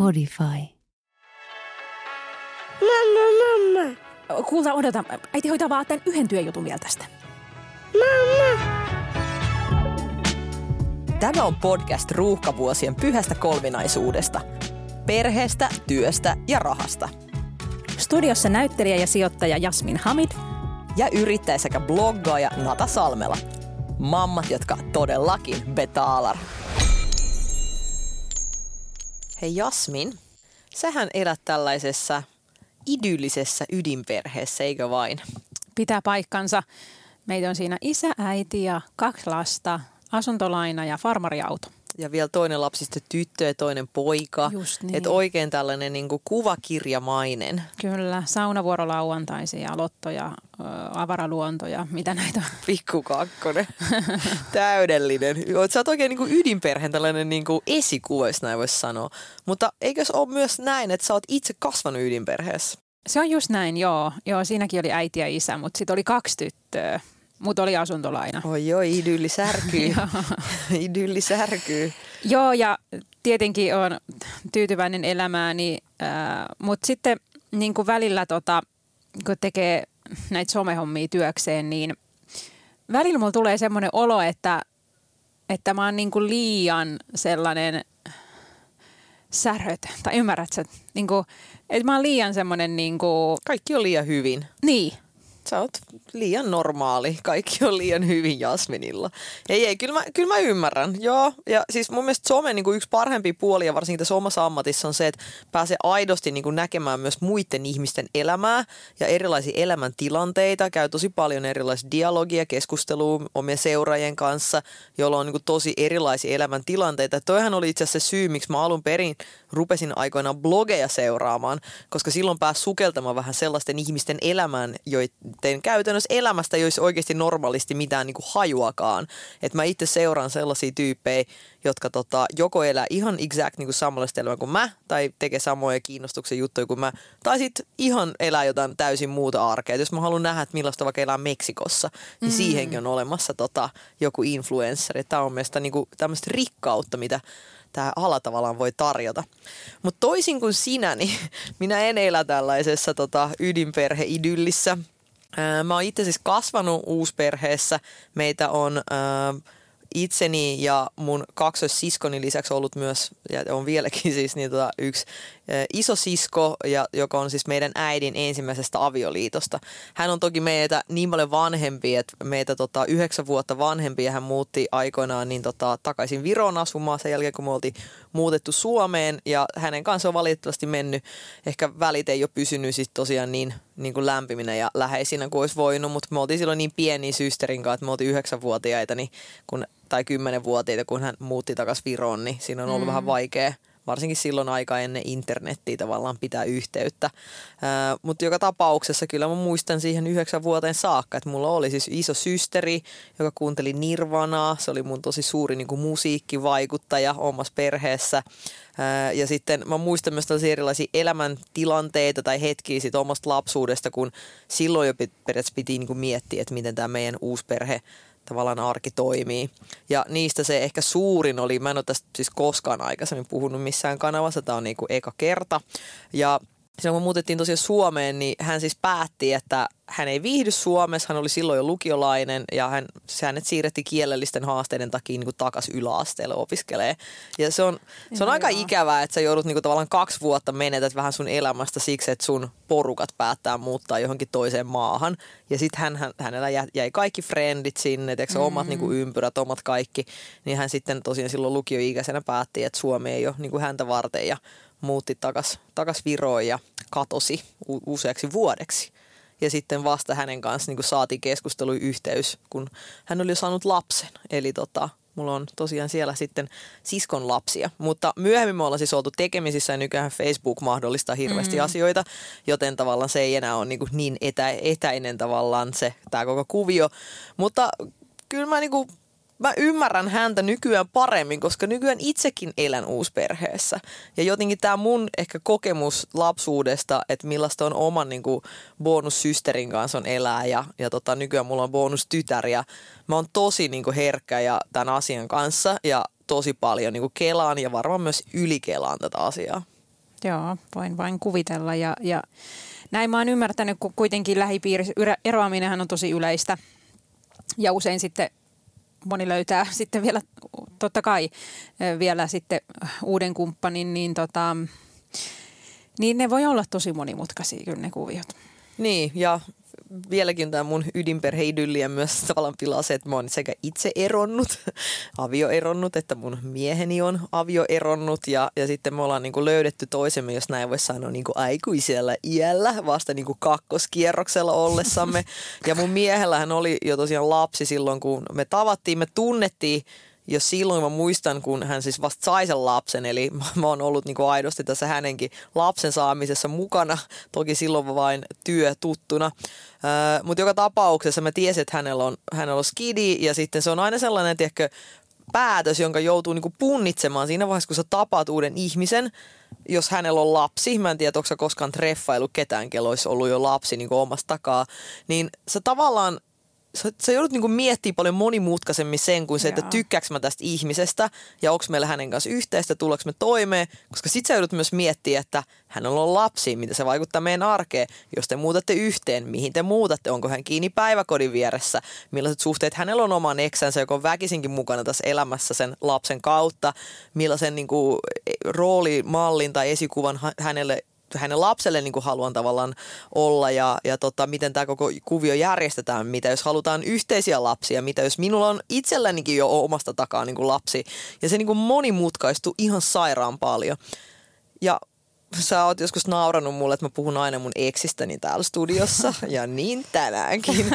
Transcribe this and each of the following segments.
Spotify. Mamma, mamma. Kuulta, odota. Äiti hoitaa vaan tämän yhden työjutun vielä tästä. Mamma. Tämä on podcast ruuhkavuosien pyhästä kolminaisuudesta. Perheestä, työstä ja rahasta. Studiossa näyttelijä ja sijoittaja Jasmin Hamid. Ja yrittäjä sekä bloggaaja Nata Salmela. Mammat, jotka todellakin betaalar. Hei Jasmin, sähän elät tällaisessa idyllisessä ydinperheessä, eikö vain? Pitää paikkansa. Meitä on siinä isä, äiti ja kaksi lasta, asuntolaina ja farmariauto. Ja vielä toinen lapsi sitten tyttö ja toinen poika. Just niin. Et oikein tällainen niin kuin kuvakirjamainen. Kyllä, saunavuoro lauantaisin ja lotto ja ö, avaraluonto ja mitä näitä on. Pikku kakkonen. Täydellinen. Sä oot oikein niin kuin ydinperheen tällainen niin kuin esikuva, jos näin voisi sanoa. Mutta eikö se ole myös näin, että sä oot itse kasvanut ydinperheessä? Se on just näin, joo. joo siinäkin oli äiti ja isä, mutta sitten oli kaksi tyttöä. Mutta oli asuntolaina. Oi joo, idylli särkyy. idylli särkyy. Joo, ja tietenkin on tyytyväinen elämääni, mutta sitten niin kuin välillä, tota, kun tekee näitä somehommia työkseen, niin välillä mulla tulee semmoinen olo, että, että mä oon niin kuin liian sellainen säröt, tai ymmärrät sä, niin kuin, että mä oon liian semmoinen niin kuin, Kaikki on liian hyvin. niin, Sä oot liian normaali. Kaikki on liian hyvin Jasminilla. Ei, ei, kyllä mä, kyllä mä ymmärrän. Joo, ja siis mun mielestä somen niin kuin yksi parhaimpia puolia, varsinkin tässä omassa ammatissa, on se, että pääsee aidosti niin kuin näkemään myös muiden ihmisten elämää ja erilaisia elämäntilanteita. Käy tosi paljon erilaisia dialogia, keskustelua omien seuraajien kanssa, joilla on niin kuin tosi erilaisia elämäntilanteita. Toihan oli itse asiassa se syy, miksi mä alun perin rupesin aikoinaan blogeja seuraamaan, koska silloin pääsi sukeltamaan vähän sellaisten ihmisten elämään, joiden käytännössä elämästä ei olisi oikeasti normaalisti mitään niin kuin hajuakaan. Et mä itse seuraan sellaisia tyyppejä, jotka tota, joko elää ihan exact niin kuin samanlaista elämää kuin mä, tai tekee samoja kiinnostuksen juttuja kuin mä, tai sitten ihan elää jotain täysin muuta arkea. Et jos mä haluan nähdä, että millaista vaikka elää Meksikossa, niin mm. siihenkin on olemassa tota, joku influenssari. Tämä on mielestäni niin kuin tämmöistä rikkautta, mitä tämä ala tavallaan voi tarjota. Mutta toisin kuin sinä, niin minä en elä tällaisessa tota, ydinperheidyllissä. Mä oon itse siis kasvanut uusperheessä. Meitä on ää, itseni ja mun kaksoissiskoni lisäksi ollut myös, ja on vieläkin siis niin tota, yksi ää, iso sisko, ja, joka on siis meidän äidin ensimmäisestä avioliitosta. Hän on toki meitä niin paljon vanhempi, että meitä tota, yhdeksän vuotta vanhempi, ja hän muutti aikoinaan niin tota, takaisin Viroon asumaan sen jälkeen, kun me oltiin muutettu Suomeen, ja hänen kanssa on valitettavasti mennyt, ehkä välit ei ole pysynyt sit tosiaan niin, niin kuin lämpiminä ja läheisinä kuin olisi voinut, mutta me oltiin silloin niin pieni systerin kanssa, että me oltiin yhdeksänvuotiaita niin kun, tai kymmenenvuotiaita, kun hän muutti takaisin Viroon, niin siinä on ollut mm. vähän vaikea varsinkin silloin aika ennen internettiä tavallaan pitää yhteyttä. Mutta joka tapauksessa kyllä mä muistan siihen yhdeksän vuoteen saakka, että mulla oli siis iso systeri, joka kuunteli Nirvanaa. Se oli mun tosi suuri niin kuin musiikkivaikuttaja omassa perheessä. Ää, Ja sitten mä muistan myös tällaisia erilaisia elämäntilanteita tai hetkiä siitä omasta lapsuudesta, kun silloin jo periaatteessa piti niin kuin miettiä, että miten tämä meidän uusi perhe tavallaan arki toimii. Ja niistä se ehkä suurin oli, mä en ole tästä siis koskaan aikaisemmin puhunut missään kanavassa, tämä on niin kuin eka kerta. Ja silloin kun muutettiin tosiaan Suomeen, niin hän siis päätti, että hän ei viihdy Suomessa, hän oli silloin jo lukiolainen ja hän, hänet siirretti kielellisten haasteiden takia niin takaisin yläasteelle opiskelee. Ja se on, se on Ihan aika ikävää, että sä joudut niin kuin tavallaan kaksi vuotta menetät vähän sun elämästä siksi, että sun porukat päättää muuttaa johonkin toiseen maahan. Ja sitten hän, hän, hänellä jä- jäi kaikki frendit sinne, tiedätkö, mm. omat niin kuin ympyrät, omat kaikki. Niin hän sitten tosiaan silloin lukioikäisenä päätti, että Suomi ei ole niin kuin häntä varten ja muutti takas, takas Viroon ja katosi u- useaksi vuodeksi. Ja sitten vasta hänen kanssa niin kuin saatiin keskusteluyhteys, kun hän oli jo saanut lapsen. Eli tota, mulla on tosiaan siellä sitten siskon lapsia. Mutta myöhemmin me ollaan siis oltu tekemisissä ja nykyään Facebook mahdollistaa hirveästi mm. asioita, joten tavallaan se ei enää ole niin, kuin niin etä, etäinen tavallaan se tämä koko kuvio. Mutta kyllä mä niinku mä ymmärrän häntä nykyään paremmin, koska nykyään itsekin elän uusperheessä. Ja jotenkin tämä mun ehkä kokemus lapsuudesta, että millaista on oman niin kuin, bonussysterin kanssa on elää ja, ja tota, nykyään mulla on bonustytär ja mä oon tosi niin kuin, herkkä ja tämän asian kanssa ja tosi paljon niin kuin, kelaan ja varmaan myös ylikelaan tätä asiaa. Joo, voin vain kuvitella ja, ja näin mä oon ymmärtänyt, kun kuitenkin lähipiirissä eroaminenhan on tosi yleistä ja usein sitten moni löytää sitten vielä, totta kai vielä sitten uuden kumppanin, niin, tota, niin ne voi olla tosi monimutkaisia kyllä ne kuviot. Niin, ja vieläkin tämä mun ydinperheidylliä myös tavallaan pilaa se, että mä oon sekä itse eronnut, avioeronnut, että mun mieheni on avioeronnut ja, ja sitten me ollaan niinku löydetty toisemme, jos näin voisi sanoa, niinku aikuisella iällä, vasta niinku kakkoskierroksella ollessamme. Ja mun miehellähän oli jo tosiaan lapsi silloin, kun me tavattiin, me tunnettiin jo silloin mä muistan, kun hän siis vasta sai sen lapsen, eli mä oon ollut niin kuin aidosti tässä hänenkin lapsen saamisessa mukana, toki silloin vain työ tuttuna. Öö, Mutta joka tapauksessa mä tiesin, että hänellä on, hänellä on skidi ja sitten se on aina sellainen, tiedätkö, päätös, jonka joutuu niinku punnitsemaan siinä vaiheessa, kun sä tapaat uuden ihmisen, jos hänellä on lapsi, mä en tiedä, onko sä koskaan treffailu ketään, kello olisi ollut jo lapsi niin omasta takaa, niin sä tavallaan sä, sä joudut niinku miettimään paljon monimutkaisemmin sen kuin se, että tykkääks mä tästä ihmisestä ja onko meillä hänen kanssa yhteistä, tullaanko me toimeen, koska sit sä joudut myös miettimään, että hänellä on lapsi, mitä se vaikuttaa meidän arkeen, jos te muutatte yhteen, mihin te muutatte, onko hän kiinni päiväkodin vieressä, millaiset suhteet hänellä on oman eksänsä, joka on väkisinkin mukana tässä elämässä sen lapsen kautta, millaisen niinku, roolimallin tai esikuvan hänelle hänen lapselle niin kuin haluan tavallaan olla ja, ja tota, miten tämä koko kuvio järjestetään, mitä jos halutaan yhteisiä lapsia, mitä jos minulla on itsellänikin jo omasta takaa niin kuin lapsi. Ja se niin kuin monimutkaistuu ihan sairaan paljon. Ja sä oot joskus naurannut mulle, että mä puhun aina mun eksistäni täällä studiossa. Ja niin tänäänkin,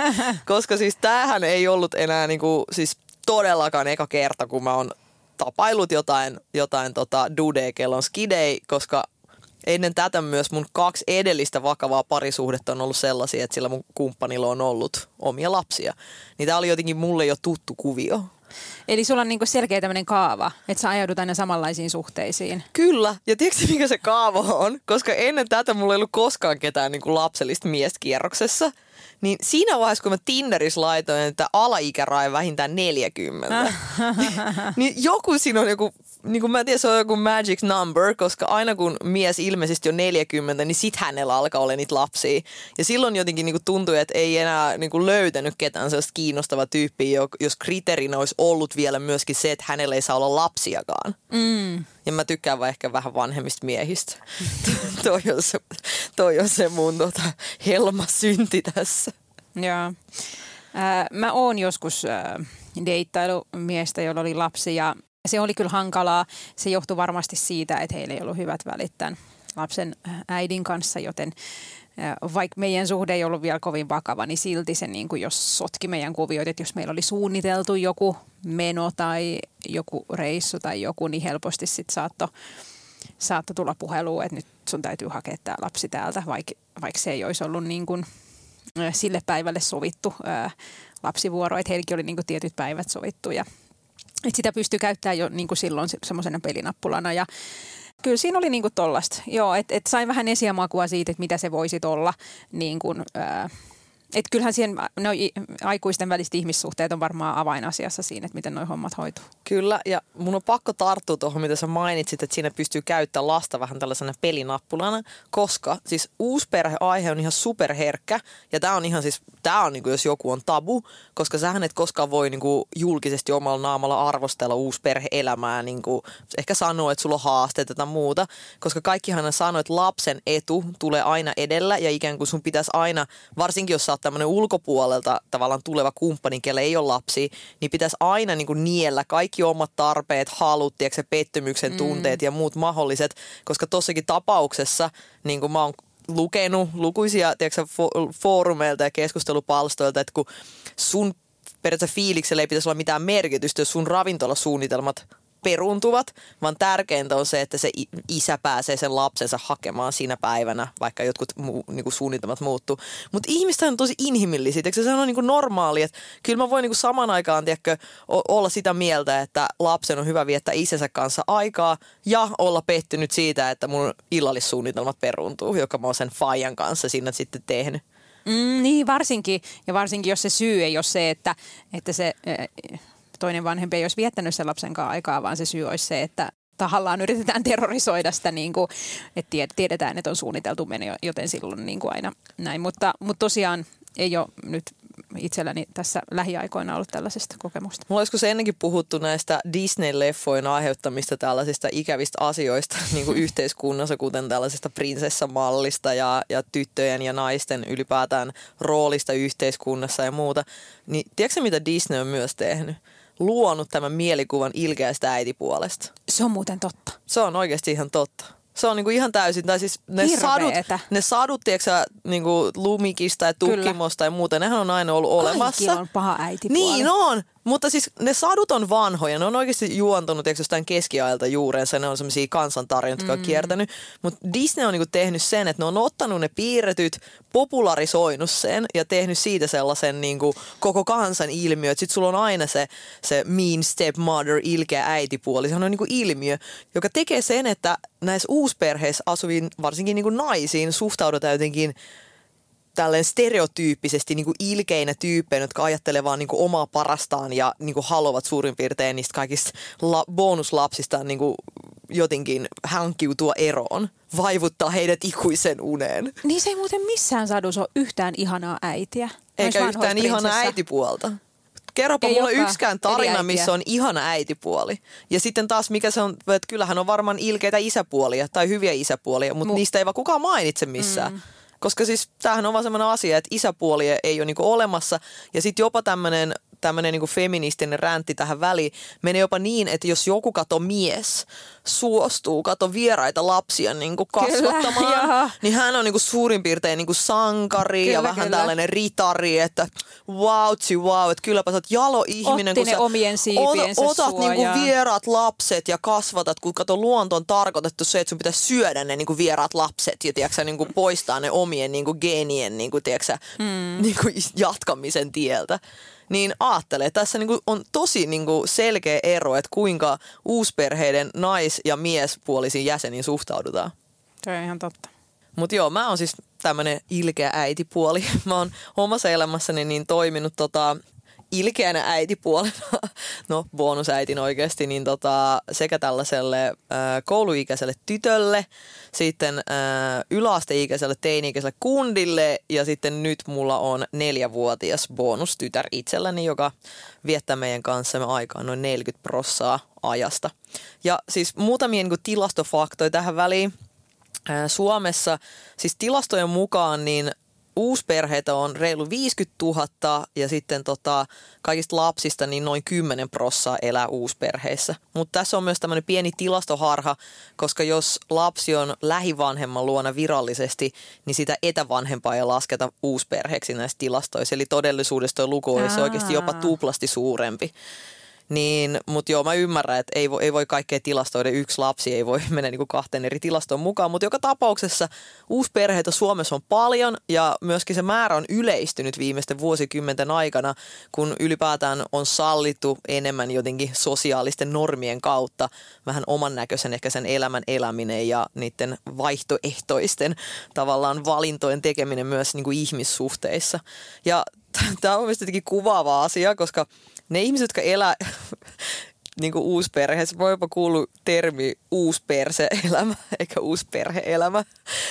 koska siis tämähän ei ollut enää niin kuin, siis todellakaan eka kerta, kun mä oon tapailut jotain, jotain tota dude, kellon skidei, koska ennen tätä myös mun kaksi edellistä vakavaa parisuhdetta on ollut sellaisia, että sillä mun kumppanilla on ollut omia lapsia. Niin tämä oli jotenkin mulle jo tuttu kuvio. Eli sulla on niinku selkeä tämmöinen kaava, että sä ajaudut aina samanlaisiin suhteisiin. Kyllä. Ja tiedätkö mikä se kaava on? Koska ennen tätä mulla ei ollut koskaan ketään niinku lapsellista mieskierroksessa. Niin siinä vaiheessa, kun mä Tinderissä laitoin, että alaikäraja vähintään 40, niin joku siinä on joku niin kuin mä en tiedä, se on joku magic number, koska aina kun mies ilmeisesti on 40, niin sit hänellä alkaa olla niitä lapsia. Ja silloin jotenkin niin kuin tuntui, että ei enää niin kuin löytänyt ketään sellaista kiinnostavaa tyyppiä, jos kriteerinä olisi ollut vielä myöskin se, että hänellä ei saa olla lapsiakaan. Mm. Ja mä tykkään vaan ehkä vähän vanhemmista miehistä. toi, on se, toi on se mun tota, helma synti tässä. Joo. Äh, mä oon joskus äh, deittailu miestä, jolla oli lapsi ja se oli kyllä hankalaa. Se johtui varmasti siitä, että heillä ei ollut hyvät välit tämän lapsen äidin kanssa, joten vaikka meidän suhde ei ollut vielä kovin vakava, niin silti se niin kuin jos sotki meidän kuvioita, että jos meillä oli suunniteltu joku meno tai joku reissu tai joku, niin helposti sitten saattoi saatto tulla puheluun, että nyt sun täytyy hakea tämä lapsi täältä, vaikka, vaikka se ei olisi ollut niin kuin sille päivälle sovittu ää, lapsivuoro, että heilläkin oli niin kuin tietyt päivät sovittu ja että sitä pystyy käyttämään jo niin kuin silloin semmoisena pelinappulana ja Kyllä siinä oli niinku tollasta. Joo, että et sain vähän esiamakua siitä, että mitä se voisi olla niin kuin, ää, et kyllähän siihen, no, aikuisten väliset ihmissuhteet on varmaan avainasiassa siinä, että miten nuo hommat hoituu. Kyllä, ja mun on pakko tarttua tuohon, mitä sä mainitsit, että siinä pystyy käyttämään lasta vähän tällaisena pelinappulana, koska siis uusperheaihe on ihan superherkkä, ja tämä on ihan siis, tämä on niinku, jos joku on tabu, koska sähän et koskaan voi niinku julkisesti omalla naamalla arvostella uusperhe-elämää, niinku, ehkä sanoa, että sulla on haasteita tai muuta, koska kaikkihan sanoo, että lapsen etu tulee aina edellä, ja ikään kuin sun pitäisi aina, varsinkin jos sä oot tämmöinen ulkopuolelta tavallaan tuleva kumppani, kelle ei ole lapsi, niin pitäisi aina niin kuin niellä kaikki omat tarpeet, halut, tiedätkö, pettymyksen mm. tunteet mm. ja muut mahdolliset, koska tossakin tapauksessa, niin kuin mä oon lukenut lukuisia tiedätkö, foorumeilta ja keskustelupalstoilta, että kun sun periaatteessa fiiliksellä ei pitäisi olla mitään merkitystä, jos sun ravintolasuunnitelmat peruuntuvat, vaan tärkeintä on se, että se isä pääsee sen lapsensa hakemaan siinä päivänä, vaikka jotkut muu, niinku suunnitelmat muuttuu. Mutta ihmistä on tosi inhimillisiä, se on niinku normaali, että kyllä mä voin niinku saman aikaan tiedätkö, olla sitä mieltä, että lapsen on hyvä viettää isänsä kanssa aikaa ja olla pettynyt siitä, että mun illallissuunnitelmat peruuntuu, joka mä oon sen Fajan kanssa siinä sitten tehnyt. Mm, niin, varsinkin. Ja varsinkin, jos se syy ei ole se, että, että se toinen vanhempi ei olisi viettänyt sen lapsen kanssa aikaa, vaan se syy olisi se, että tahallaan yritetään terrorisoida sitä, niin kuin, että tiedetään, että on suunniteltu meno, joten silloin niin kuin aina näin. Mutta, mutta tosiaan ei ole nyt itselläni tässä lähiaikoina ollut tällaisesta kokemusta. Mulla olisiko se ennenkin puhuttu näistä Disney-leffojen aiheuttamista tällaisista ikävistä asioista niin kuin yhteiskunnassa, kuten tällaisesta prinsessamallista ja, ja tyttöjen ja naisten ylipäätään roolista yhteiskunnassa ja muuta. Niin tiedätkö mitä Disney on myös tehnyt? Luonut tämän mielikuvan ilkeästä äitipuolesta. Se on muuten totta. Se on oikeasti ihan totta. Se on niinku ihan täysin, tai siis ne sadut, ne sadut tiiäksä, niinku lumikista ja tukkimosta Kyllä. ja muuta, nehän on aina ollut olemassa. Kaikki on paha äiti Niin on, mutta siis ne sadut on vanhoja, ne on oikeasti juontunut jostain keskiajalta juurensa, ne on semmoisia kansantarinoita, jotka mm. on kiertänyt. Mutta Disney on niinku tehnyt sen, että ne on ottanut ne piirretyt, popularisoinut sen ja tehnyt siitä sellaisen niinku koko kansan ilmiö. Sitten sulla on aina se, se mean stepmother, ilkeä äitipuoli. Se on niinku ilmiö, joka tekee sen, että näissä uusperheissä asuviin, varsinkin niinku naisiin, suhtaudutaan jotenkin tälleen stereotyyppisesti niin kuin ilkeinä tyyppejä, jotka ajattelee vaan niin kuin omaa parastaan ja niin kuin haluavat suurin piirtein niistä kaikista la- bonuslapsistaan niin kuin jotenkin hankkiutua eroon, vaivuttaa heidät ikuisen uneen. Niin se ei muuten missään sadussa ole yhtään ihanaa äitiä. Eikä yhtään ihanaa äitipuolta. Kerropa ei mulle joka, yksikään tarina, missä on ihana äitipuoli. Ja sitten taas mikä se on, että kyllähän on varmaan ilkeitä isäpuolia tai hyviä isäpuolia, mutta Mu- niistä ei vaan kukaan mainitse missään. Mm. Koska siis tämähän on vaan semmoinen asia, että isäpuoli ei ole niinku olemassa. Ja sitten jopa tämmöinen tämmöinen niin feministinen räntti tähän väliin menee jopa niin, että jos joku kato mies suostuu kato vieraita lapsia niin kuin kasvattamaan, kyllä, niin hän on niin kuin suurin piirtein niin kuin sankari kyllä, ja vähän kyllä. tällainen ritari, että wow, wow, että kylläpä sä oot jalo ihminen. Otti kun sä omien siipiensä ot, otat niin kuin vieraat lapset ja kasvatat, kun kato luonto on tarkoitettu se, että sun pitäisi syödä ne niin kuin vieraat lapset ja tiiäksä, niin kuin poistaa ne omien niin kuin geenien niin kuin, tiiäksä, mm. niin kuin jatkamisen tieltä niin ajattelee, tässä niinku on tosi niinku selkeä ero, että kuinka uusperheiden nais- ja miespuolisiin jäseniin suhtaudutaan. Se on ihan totta. Mutta joo, mä oon siis tämmönen ilkeä äitipuoli. Mä oon omassa elämässäni niin toiminut tota, ilkeänä äitipuolena, no bonusäitin oikeasti, niin tota, sekä tällaiselle äh, kouluikäiselle tytölle, sitten äh, yläasteikäiselle teini-ikäiselle kundille ja sitten nyt mulla on neljävuotias bonustytär itselläni, joka viettää meidän kanssamme aikaa noin 40 prossaa ajasta. Ja siis muutamia niin tilastofaktoja tähän väliin. Suomessa, siis tilastojen mukaan, niin uusperheitä on reilu 50 000 ja sitten tota, kaikista lapsista niin noin 10 prossaa elää uusperheissä. Mutta tässä on myös tämmöinen pieni tilastoharha, koska jos lapsi on lähivanhemman luona virallisesti, niin sitä etävanhempaa ei lasketa uusperheeksi näissä tilastoissa. Eli todellisuudessa tuo luku olisi oikeasti jopa tuplasti suurempi. Niin, mutta joo, mä ymmärrän, että ei voi, ei voi kaikkea tilastoida. Yksi lapsi ei voi mennä niin kuin kahteen eri tilastoon mukaan, mutta joka tapauksessa uusperheitä Suomessa on paljon ja myöskin se määrä on yleistynyt viimeisten vuosikymmenten aikana, kun ylipäätään on sallittu enemmän jotenkin sosiaalisten normien kautta vähän oman näköisen ehkä sen elämän eläminen ja niiden vaihtoehtoisten tavallaan valintojen tekeminen myös niin kuin ihmissuhteissa. Ja tämä on mielestäni kuvaava asia, koska ne ihmiset, jotka elää niin kuin uusperheessä, voi jopa kuulua termi uusperse-elämä eikä uusperhe-elämä,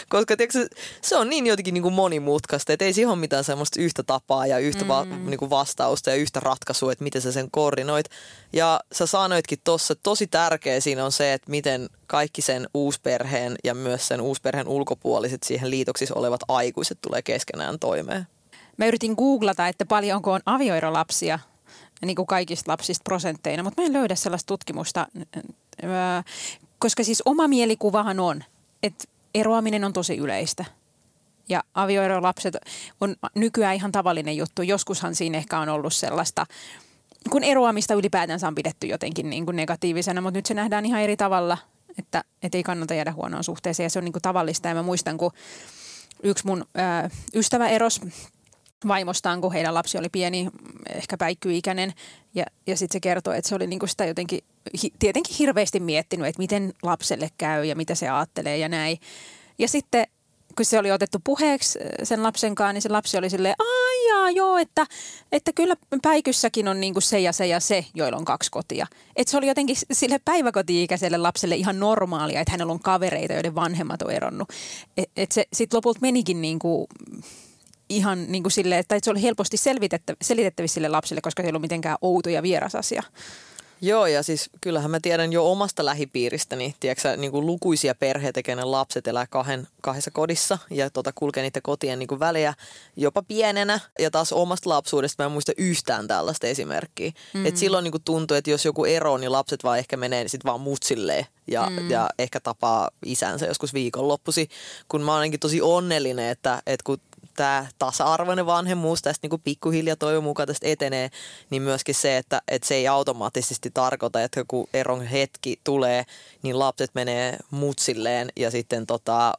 koska tiiätkö, se on niin jotenkin niin kuin monimutkaista, että ei siihen ole mitään semmoista yhtä tapaa ja yhtä mm. va, niin kuin vastausta ja yhtä ratkaisua, että miten sä sen koordinoit. Ja sä sanoitkin tuossa, tosi tärkeä siinä on se, että miten kaikki sen uusperheen ja myös sen uusperheen ulkopuoliset siihen liitoksissa olevat aikuiset tulee keskenään toimeen. Mä yritin googlata, että paljonko on avioerolapsia niin kuin kaikista lapsista prosentteina, mutta mä en löydä sellaista tutkimusta, koska siis oma mielikuvahan on, että eroaminen on tosi yleistä. Ja avioerolapset on nykyään ihan tavallinen juttu. Joskushan siinä ehkä on ollut sellaista, kun eroamista ylipäätänsä on pidetty jotenkin niin kuin negatiivisena, mutta nyt se nähdään ihan eri tavalla, että, että ei kannata jäädä huonoon suhteeseen ja se on niin kuin tavallista. Ja mä muistan, kun yksi mun ää, ystävä eros vaimostaan, kun heidän lapsi oli pieni, ehkä päikkyikäinen. Ja, ja sitten se kertoi, että se oli niinku sitä jotenkin hi, tietenkin hirveästi miettinyt, että miten lapselle käy ja mitä se ajattelee ja näin. Ja sitten kun se oli otettu puheeksi äh, sen lapsen kanssa, niin se lapsi oli silleen, ai jaa, joo, että, että kyllä päikyssäkin on niinku se ja se ja se, joilla on kaksi kotia. Että se oli jotenkin sille päiväkoti-ikäiselle lapselle ihan normaalia, että hänellä on kavereita, joiden vanhemmat on eronnut. Että et se sitten lopulta menikin niinku ihan niin kuin sille, että se oli helposti selitettävissä sille lapselle, koska se ei ollut mitenkään outo ja vieras asia. Joo, ja siis kyllähän mä tiedän jo omasta lähipiiristäni, tiedätkö, niin kuin lukuisia perheitä, kenen lapset elää kahden, kahdessa kodissa ja tota, kulkee niiden kotien niin kuin väliä jopa pienenä. Ja taas omasta lapsuudesta mä en muista yhtään tällaista esimerkkiä. Mm-hmm. Et silloin niin kuin tuntuu, että jos joku ero, niin lapset vaan ehkä menee sit vaan mutsilleen ja, mm. ja ehkä tapaa isänsä joskus viikonloppusi, kun mä olenkin tosi onnellinen, että, että kun tämä tasa-arvoinen vanhemmuus tästä niin kuin pikkuhiljaa toivon mukaan tästä etenee, niin myöskin se, että, että se ei automaattisesti tarkoita, että kun eron hetki tulee, niin lapset menee mutsilleen ja sitten tota,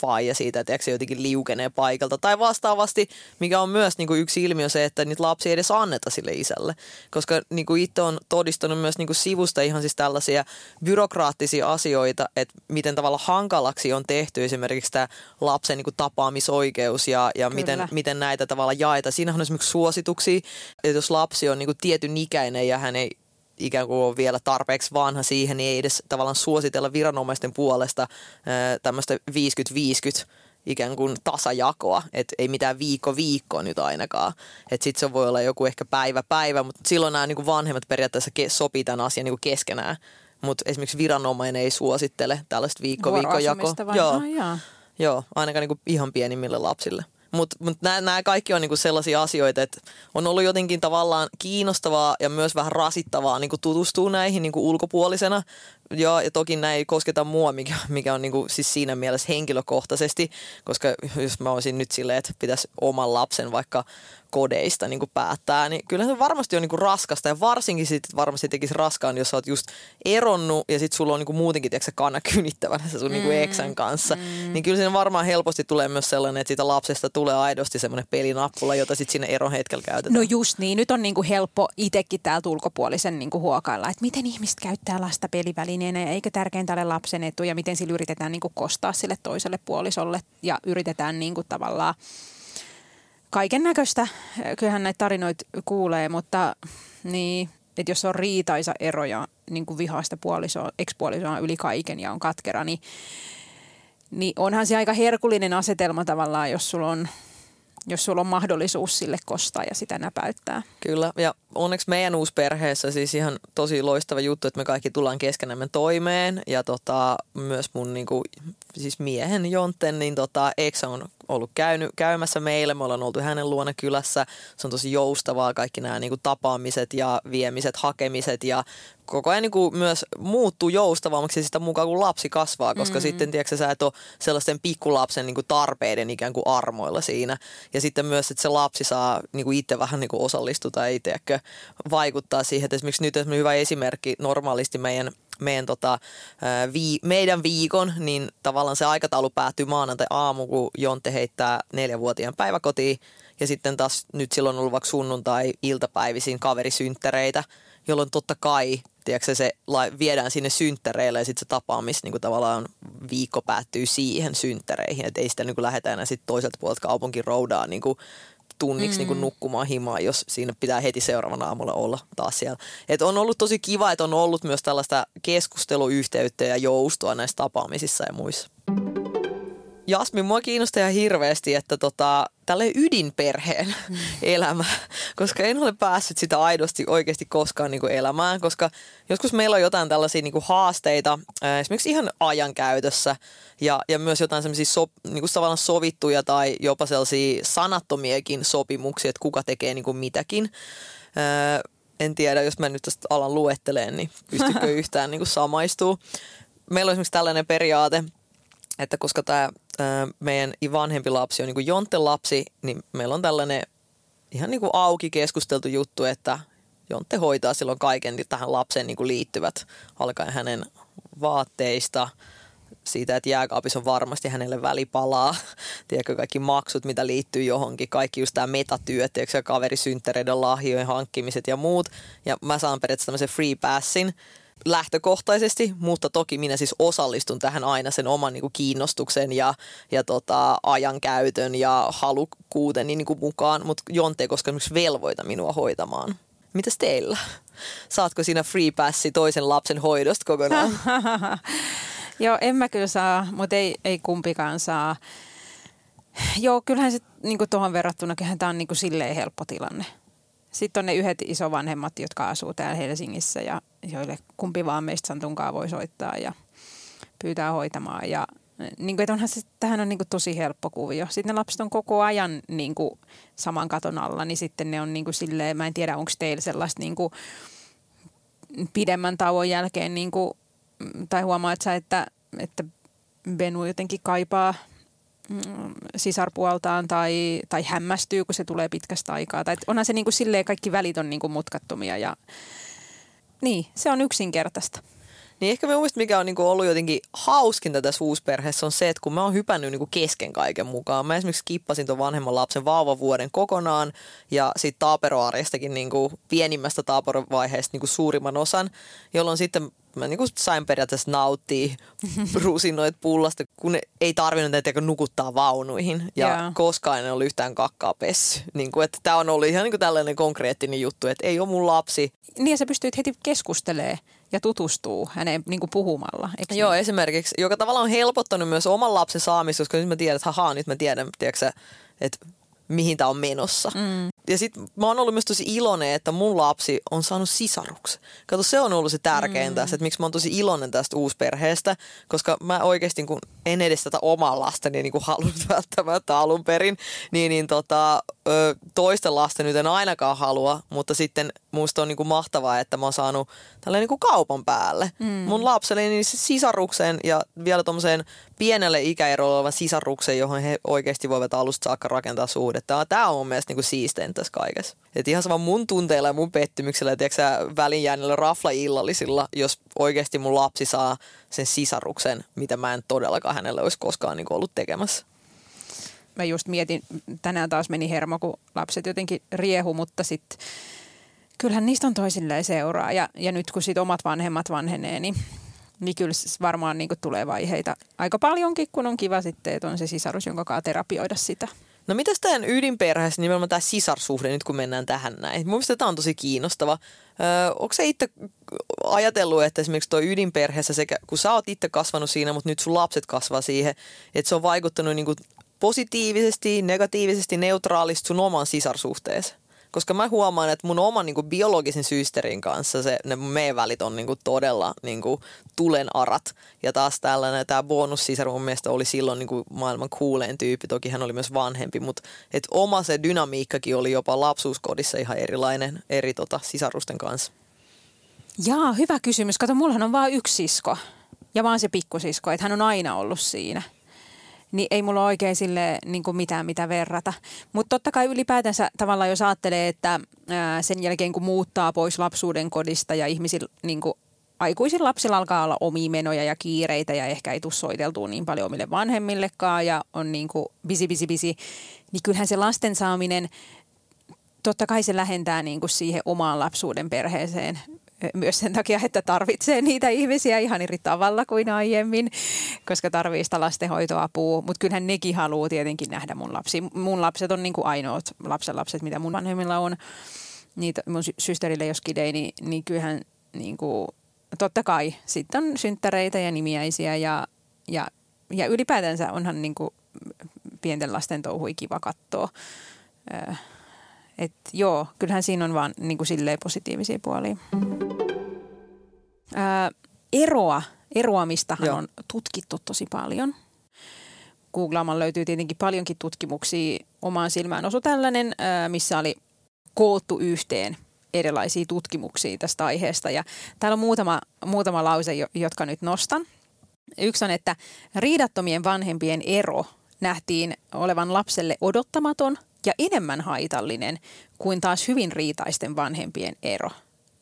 faija siitä, että se jotenkin liukenee paikalta. Tai vastaavasti, mikä on myös niin kuin yksi ilmiö se, että niitä lapsia ei edes anneta sille isälle. Koska niin kuin itse on todistanut myös niin kuin sivusta ihan siis tällaisia byrokraattisia asioita, että miten tavalla hankalaksi on tehty esimerkiksi tämä lapsen niin kuin tapaamisoikeus ja, ja miten, miten näitä tavalla jaetaan. Siinähän on esimerkiksi suosituksia, että jos lapsi on niin kuin tietyn ikäinen ja hän ei ikään kuin on vielä tarpeeksi vanha siihen, niin ei edes tavallaan suositella viranomaisten puolesta tämmöistä 50-50 ikään kuin tasajakoa, että ei mitään viikko viikkoa nyt ainakaan. Että sitten se voi olla joku ehkä päivä päivä, mutta silloin nämä niin vanhemmat periaatteessa sopii tämän asian niin keskenään. Mutta esimerkiksi viranomainen ei suosittele tällaista viikko viikkojakoa. Joo, ah, joo, ainakaan niin ihan pienimmille lapsille. Mutta mut nämä kaikki on niinku sellaisia asioita, että on ollut jotenkin tavallaan kiinnostavaa ja myös vähän rasittavaa niinku tutustua näihin niinku ulkopuolisena. Ja, ja toki näin ei kosketa mua, mikä, mikä on niinku siis siinä mielessä henkilökohtaisesti, koska jos mä olisin nyt silleen, että pitäisi oman lapsen vaikka kodeista niin kuin päättää, niin kyllä se varmasti on niin kuin raskasta ja varsinkin sitten varmasti tekisi raskaan, jos sä oot just eronnut ja sitten sulla on niin kuin muutenkin tiedätkö, kanna kynittävänä se sun niinku mm, niin kuin eksän kanssa, mm. niin kyllä siinä varmaan helposti tulee myös sellainen, että siitä lapsesta tulee aidosti semmoinen pelinappula, jota sitten sinne eron hetkellä käytetään. No just niin, nyt on niin kuin helppo itsekin täältä ulkopuolisen niin kuin huokailla, että miten ihmiset käyttää lasta pelivälineenä ja eikö tärkeintä ole lapsen etu ja miten sillä yritetään niin kuin kostaa sille toiselle puolisolle ja yritetään niin kuin tavallaan kaiken näköistä. Kyllähän näitä tarinoita kuulee, mutta niin, että jos on riitaisa ero ja niin kuin vihaista puolisoa, ekspuolisoa yli kaiken ja on katkera, niin, niin onhan se aika herkullinen asetelma tavallaan, jos sulla on jos sulla on mahdollisuus sille kostaa ja sitä näpäyttää. Kyllä, ja onneksi meidän perheessä siis ihan tosi loistava juttu, että me kaikki tullaan keskenämme toimeen. Ja tota, myös mun niinku, siis miehen Jonten, niin tota, Eksa on ollut käynyt, käymässä meille. Me ollaan oltu hänen luona kylässä. Se on tosi joustavaa kaikki nämä niinku, tapaamiset ja viemiset, hakemiset ja koko ajan niin kuin myös muuttuu joustavammaksi sitä mukaan, kun lapsi kasvaa, koska mm-hmm. sitten tiedätkö, sä et ole sellaisten pikkulapsen niin kuin tarpeiden ikään kuin armoilla siinä. Ja sitten myös, että se lapsi saa niin kuin itse vähän niin kuin osallistua tai tiedätkö, vaikuttaa siihen. Että esimerkiksi nyt esimerkiksi hyvä esimerkki normaalisti meidän meidän tota, vii, meidän viikon, niin tavallaan se aikataulu päättyy maanantai aamu, kun Jonte heittää neljävuotiaan päiväkotiin. Ja sitten taas nyt silloin on ollut vaikka sunnuntai iltapäivisin kaverisynttäreitä, jolloin totta kai tiedätkö, se viedään sinne synttäreille ja sitten se tapaamis niin kuin tavallaan viikko päättyy siihen synttäreihin. Että ei sitä niin kuin lähdetä enää sit toiselta puolelta kaupunkin roudaa niin kuin tunniksi mm. niin kuin nukkumaan himaan, jos siinä pitää heti seuraavana aamulla olla taas siellä. Et on ollut tosi kiva, että on ollut myös tällaista keskusteluyhteyttä ja joustoa näissä tapaamisissa ja muissa. Jasmin, mua kiinnostaa ihan hirveästi, että tota, tälle ydinperheen mm. elämä, koska en ole päässyt sitä aidosti oikeasti koskaan niin kuin elämään, koska joskus meillä on jotain tällaisia niin kuin haasteita, esimerkiksi ihan ajankäytössä ja, ja myös jotain sellaisia so, niin kuin tavallaan sovittuja tai jopa sellaisia sanattomiakin sopimuksia, että kuka tekee niin kuin mitäkin. en tiedä, jos mä nyt tästä alan luetteleen, niin pystykö yhtään niin kuin samaistuu. Meillä on esimerkiksi tällainen periaate, että koska tämä meidän vanhempi lapsi on niin Jonten lapsi, niin meillä on tällainen ihan niin kuin auki keskusteltu juttu, että Jonte hoitaa silloin kaiken tähän lapseen niin kuin liittyvät, alkaen hänen vaatteista, siitä, että jääkaapissa on varmasti hänelle välipalaa, tiedätkö, kaikki maksut, mitä liittyy johonkin, kaikki just tämä metatyö, tiedätkö, kaverisynttäreiden lahjojen hankkimiset ja muut. Ja mä saan periaatteessa tämmöisen free passin, lähtökohtaisesti, mutta toki minä siis osallistun tähän aina sen oman niin kuin kiinnostuksen ja, ja tota, ajankäytön ja halukkuuden niin kuin mukaan, mutta Jonte ei koskaan velvoita minua hoitamaan. Mitäs teillä? Saatko siinä free passi toisen lapsen hoidosta kokonaan? Joo, en mä kyllä saa, mutta ei, ei kumpikaan saa. Joo, kyllähän se niin tuohon verrattuna, kyllähän tämä on niin kuin silleen helppo tilanne. Sitten on ne yhdet isovanhemmat, jotka asuu täällä Helsingissä ja joille kumpi vaan meistä Santunkaan voi soittaa ja pyytää hoitamaan. Ja niin kuin, onhan se, tähän on niin kuin tosi helppo kuvio. Sitten ne lapset on koko ajan niin kuin saman katon alla, niin sitten ne on niin kuin silleen, mä en tiedä onko teillä sellaista niin kuin pidemmän tauon jälkeen, niin kuin, tai huomaat sä, että, että Benu jotenkin kaipaa sisarpuoltaan tai, tai hämmästyy, kun se tulee pitkästä aikaa. Tai onhan se niin kuin silleen kaikki välit on niin kuin mutkattomia ja niin, se on yksinkertaista. Niin ehkä mielestä mikä on niinku ollut jotenkin hauskinta tässä uusperheessä on se, että kun mä oon hypännyt niinku kesken kaiken mukaan. Mä esimerkiksi kippasin tuon vanhemman lapsen vauvavuoden kokonaan ja sitten taaperoarjestakin niinku pienimmästä taaperovaiheesta niinku suurimman osan, jolloin sitten mä niinku sain periaatteessa nauttia rusinoit pullasta, kun ei tarvinnut näitä nukuttaa vaunuihin ja yeah. koskaan en ollut yhtään kakkaa pessy. Niinku, että tämä on ollut ihan niinku tällainen konkreettinen juttu, että ei ole mun lapsi. Niin ja sä pystyt heti keskustelemaan ja tutustuu häneen niin kuin puhumalla. Eikö Joo, niin? esimerkiksi, joka tavalla on helpottanut myös oman lapsen saamista, koska nyt mä tiedän, että haha, nyt mä tiedän, tiedätkö, että mihin tämä on menossa. Mm. Ja sitten mä oon ollut myös tosi iloinen, että mun lapsi on saanut sisaruksen. Kato, se on ollut se tärkeintä, mm. että miksi mä oon tosi iloinen tästä uusperheestä, koska mä oikeasti kun en edes tätä omaa lastani niin kuin halunnut välttämättä alun perin, niin, niin tota, toisten lasten nyt en ainakaan halua, mutta sitten musta on niin kuin mahtavaa, että mä oon saanut tällainen niin kuin kaupan päälle. Mm. Mun lapselle niin sisaruksen ja vielä tuommoiseen pienelle ikäerolle olevan sisaruksen, johon he oikeasti voivat alusta saakka rakentaa suhdetta. Tämä on mun mielestä niin kuin siisteen tässä kaikessa. Et ihan sama mun tunteilla ja mun pettymyksellä, tiedätkö välinjäännillä rafla-illallisilla, jos oikeasti mun lapsi saa sen sisaruksen, mitä mä en todellakaan hänelle olisi koskaan niin ollut tekemässä mä just mietin, tänään taas meni hermo, kun lapset jotenkin riehu, mutta sitten kyllähän niistä on toisilleen seuraa. Ja, ja nyt kun sit omat vanhemmat vanhenee, niin, niin kyllä varmaan niin tulee vaiheita aika paljonkin, kun on kiva sitten, että on se sisarus, jonka kanssa terapioida sitä. No mitäs tämän ydinperheessä nimenomaan tämä sisarsuhde nyt kun mennään tähän näin? Mun mielestä tämä on tosi kiinnostava. Öö, onko se itse ajatellut, että esimerkiksi tuo ydinperheessä, sekä, kun sä oot itse kasvanut siinä, mutta nyt sun lapset kasvaa siihen, että se on vaikuttanut niin kuin positiivisesti, negatiivisesti, neutraalisti sun oman sisarsuhteeseen. Koska mä huomaan, että mun oman niin kuin, biologisen systerin kanssa se, ne meidän välit on niin kuin, todella niin kuin, tulen arat. Ja taas tällainen, tämä bonussisar mun mielestä oli silloin niin kuin, maailman kuuleen tyyppi. Toki hän oli myös vanhempi, mutta et oma se dynamiikkakin oli jopa lapsuuskodissa ihan erilainen eri tota, sisarusten kanssa. Jaa, hyvä kysymys. Kato, mullahan on vain yksi sisko ja vaan se pikkusisko, että hän on aina ollut siinä – niin ei mulla oikein sille niin kuin mitään mitä verrata. Mutta totta kai ylipäätänsä tavallaan jos ajattelee, että ää, sen jälkeen kun muuttaa pois lapsuuden kodista ja ihmisillä niin kuin aikuisilla lapsilla alkaa olla omia menoja ja kiireitä ja ehkä ei tule soiteltua niin paljon omille vanhemmillekaan ja on niin kuin bisi, bisi, bisi, niin kyllähän se lasten saaminen, totta kai se lähentää niin kuin siihen omaan lapsuuden perheeseen myös sen takia, että tarvitsee niitä ihmisiä ihan eri tavalla kuin aiemmin, koska tarvii sitä lastenhoitoapua. Mutta kyllähän nekin haluaa tietenkin nähdä mun lapsi. Mun lapset on niin kuin ainoat lapsenlapset, mitä mun vanhemmilla on. Niitä mun systerille jos kidei, niin, niin kyllähän niin kuin, totta kai sitten on synttäreitä ja nimiäisiä ja, ja, ja ylipäätänsä onhan niin kuin pienten lasten touhui kiva katsoa. Et joo, kyllähän siinä on vaan niin kuin silleen positiivisia puolia. Ää, eroa, eroamistahan joo. on tutkittu tosi paljon. Googlaamaan löytyy tietenkin paljonkin tutkimuksia. Omaan silmään osu tällainen, ää, missä oli koottu yhteen erilaisia tutkimuksia tästä aiheesta. Ja täällä on muutama, muutama lause, jotka nyt nostan. Yksi on, että riidattomien vanhempien ero nähtiin olevan lapselle odottamaton – ja enemmän haitallinen kuin taas hyvin riitaisten vanhempien ero.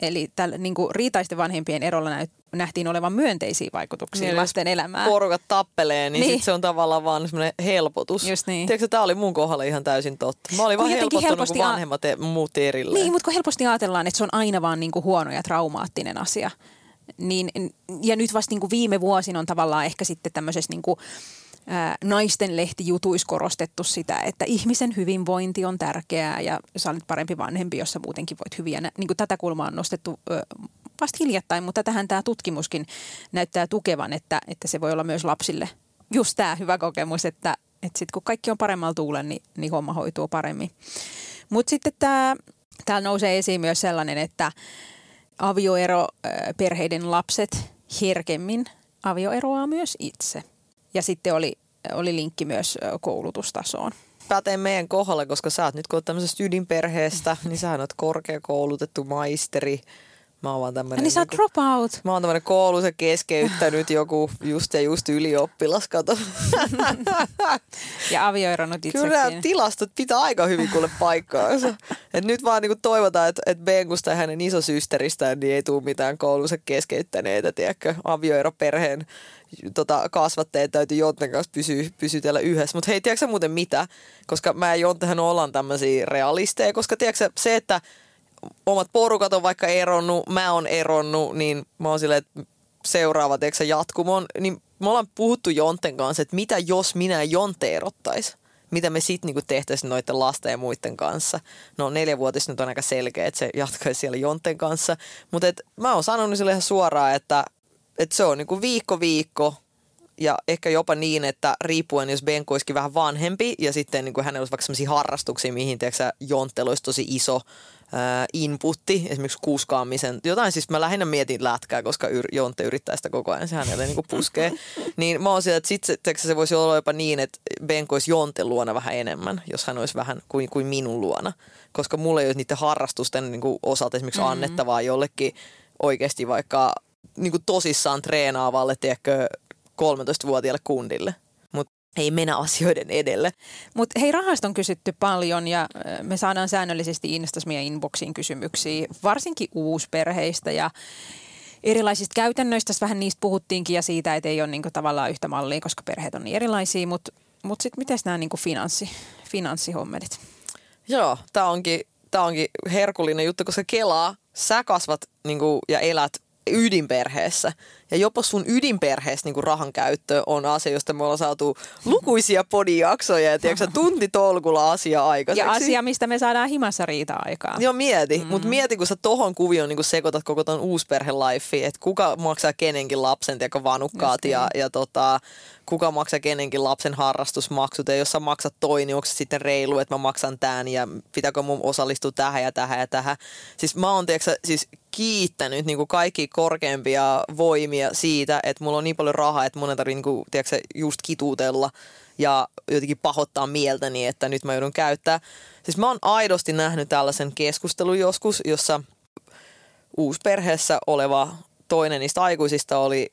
Eli tällä, niin kuin riitaisten vanhempien erolla näyt, nähtiin olevan myönteisiä vaikutuksia niin, lasten elämään. porukat tappelee, niin, niin. Sit se on tavallaan vaan semmoinen helpotus. Just niin. Tiedätkö, tämä oli mun kohdalla ihan täysin totta. Mä olin vaan helpottunut, helposti kun vanhemmat a... muutti erilleen. Niin, mutta kun helposti ajatellaan, että se on aina vaan niin kuin huono ja traumaattinen asia. Niin, ja nyt vasta niin kuin viime vuosina on tavallaan ehkä sitten tämmöisessä niin kuin, naisten lehtijutuissa korostettu sitä, että ihmisen hyvinvointi on tärkeää ja sä olet parempi vanhempi, jos sä muutenkin voit hyviä. Niin tätä kulmaa on nostettu vasta hiljattain, mutta tähän tämä tutkimuskin näyttää tukevan, että, että se voi olla myös lapsille just tämä hyvä kokemus, että, että sitten kun kaikki on paremmalla tuulen, niin, niin homma hoituu paremmin. Mutta sitten tämä, täällä nousee esiin myös sellainen, että avioero perheiden lapset herkemmin avioeroaa myös itse. Ja sitten oli, oli linkki myös koulutustasoon pätee meidän kohdalle, koska sä oot nyt kun oot tämmöisestä ydinperheestä, niin sä oot korkeakoulutettu maisteri, Mä oon vaan tämmönen... Niin sä oot drop out. Mä oon tämmönen koulussa keskeyttänyt joku just ja just ylioppilas, kato. ja avioeronut itsekin. Kyllä nämä tilastot pitää aika hyvin kuule paikkaansa. Et nyt vaan niinku toivotaan, että et Bengusta ja hänen isosysteristään niin ei tule mitään koulussa keskeyttäneitä, tiedätkö, avioeroperheen tota, kasvatteet täytyy Jonten kanssa pysy, pysytellä yhdessä. Mutta hei, tiedätkö muuten mitä? Koska mä ja Jontehan ollaan tämmöisiä realisteja, koska tiedätkö se, että omat porukat on vaikka eronnut, mä oon eronnut, niin mä oon silleen, että seuraava tiedätkö, jatkumo niin me ollaan puhuttu Jonten kanssa, että mitä jos minä ja Jonte erottaisi mitä me sitten niinku tehtäisiin noiden lasten ja muiden kanssa. No neljävuotis nyt on aika selkeä, että se jatkaisi siellä Jonten kanssa. Mutta mä oon sanonut sille ihan suoraan, että, että se on niinku viikko viikko ja ehkä jopa niin, että riippuen jos Benko olisikin vähän vanhempi ja sitten niin kuin hänellä olisi vaikka sellaisia harrastuksia, mihin tiedätkö, Jonttelu olisi tosi iso ää, inputti, esimerkiksi kuuskaamisen, jotain siis mä lähinnä mietin lätkää, koska yr, Jonte yrittää sitä koko ajan, se hänelle niin puskee. niin mä oon siellä, että sitten se voisi olla jopa niin, että Benko olisi Jonte luona vähän enemmän, jos hän olisi vähän kuin, kuin minun luona. Koska mulla ei olisi niiden harrastusten niin kuin osalta esimerkiksi mm-hmm. annettavaa jollekin oikeasti vaikka niin kuin tosissaan treenaavalle, tiedätkö, 13-vuotiaalle kundille ei mennä asioiden edelle. Mutta hei, rahasta on kysytty paljon ja me saadaan säännöllisesti Instas meidän inboxiin kysymyksiä, varsinkin uusperheistä ja erilaisista käytännöistä. Vähän niistä puhuttiinkin ja siitä, että ei ole niinku tavallaan yhtä mallia, koska perheet on niin erilaisia. Mutta mut sitten miten nämä niinku finanssi, finanssihommelit? Joo, tämä onkin, tää onkin herkullinen juttu, koska Kelaa, sä kasvat niinku, ja elät ydinperheessä. Ja jopa sun ydinperheessä niin rahan käyttö on asia, josta me ollaan saatu lukuisia podijaksoja ja tiedätkö, tuntitolkulla asia aikaiseksi. Ja asia, mistä me saadaan himassa riita aikaa. Joo, mieti. Mm-hmm. Mutta mieti, kun sä tohon kuvioon niin sekoitat koko ton uusperhe että kuka maksaa kenenkin lapsen, tiedätkö, vanukkaat ja, niin. ja tota, kuka maksaa kenenkin lapsen harrastusmaksut. Ja jos sä maksat toi, niin onko se sitten reilu, että mä maksan tämän ja pitääkö mun osallistua tähän ja tähän ja tähän. Siis mä oon, tiedätkö, siis kiittänyt niin kuin kaikki korkeampia voimia siitä, että mulla on niin paljon rahaa, että mun ei tarvitse niin kuin, tiedätkö, just kituutella ja jotenkin pahoittaa mieltäni, että nyt mä joudun käyttää. Siis mä oon aidosti nähnyt tällaisen keskustelun joskus, jossa uusperheessä oleva toinen niistä aikuisista oli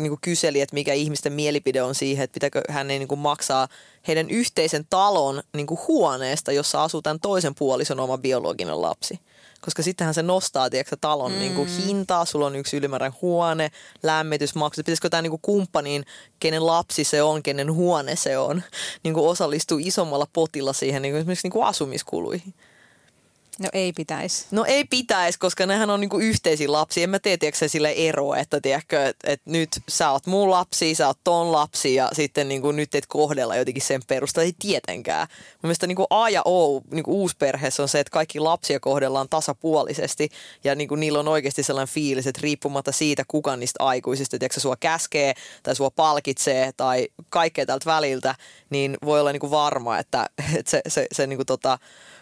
niin kuin kyseli, että mikä ihmisten mielipide on siihen, että pitääkö hän ei niin kuin maksaa heidän yhteisen talon niin kuin huoneesta, jossa asuu tämän toisen puolison oma biologinen lapsi koska sittenhän se nostaa tiedätkö, talon mm. niin kuin hintaa, sulla on yksi ylimääräinen huone, lämmitysmaksut, pitäisikö tämä niin kumppanin, kenen lapsi se on, kenen huone se on, niin kuin osallistuu isommalla potilla siihen niin kuin esimerkiksi niin kuin asumiskuluihin. No ei pitäisi. No ei pitäisi, koska nehän on niinku yhteisiä lapsia. En mä tee tiedätkö, sille eroa, että, tiedätkö, että, että nyt sä oot mun lapsi, sä oot ton lapsi ja sitten niinku nyt teet kohdella jotenkin sen perusta. Ei tietenkään. Mun mielestä niinku A ja O niinku uusperheessä on se, että kaikki lapsia kohdellaan tasapuolisesti ja niinku niillä on oikeasti sellainen fiilis, että riippumatta siitä, kuka niistä aikuisista, tiedätkö, sua käskee tai sua palkitsee tai kaikkea tältä väliltä, niin voi olla niinku varma, että, että se, se, se niinku tota,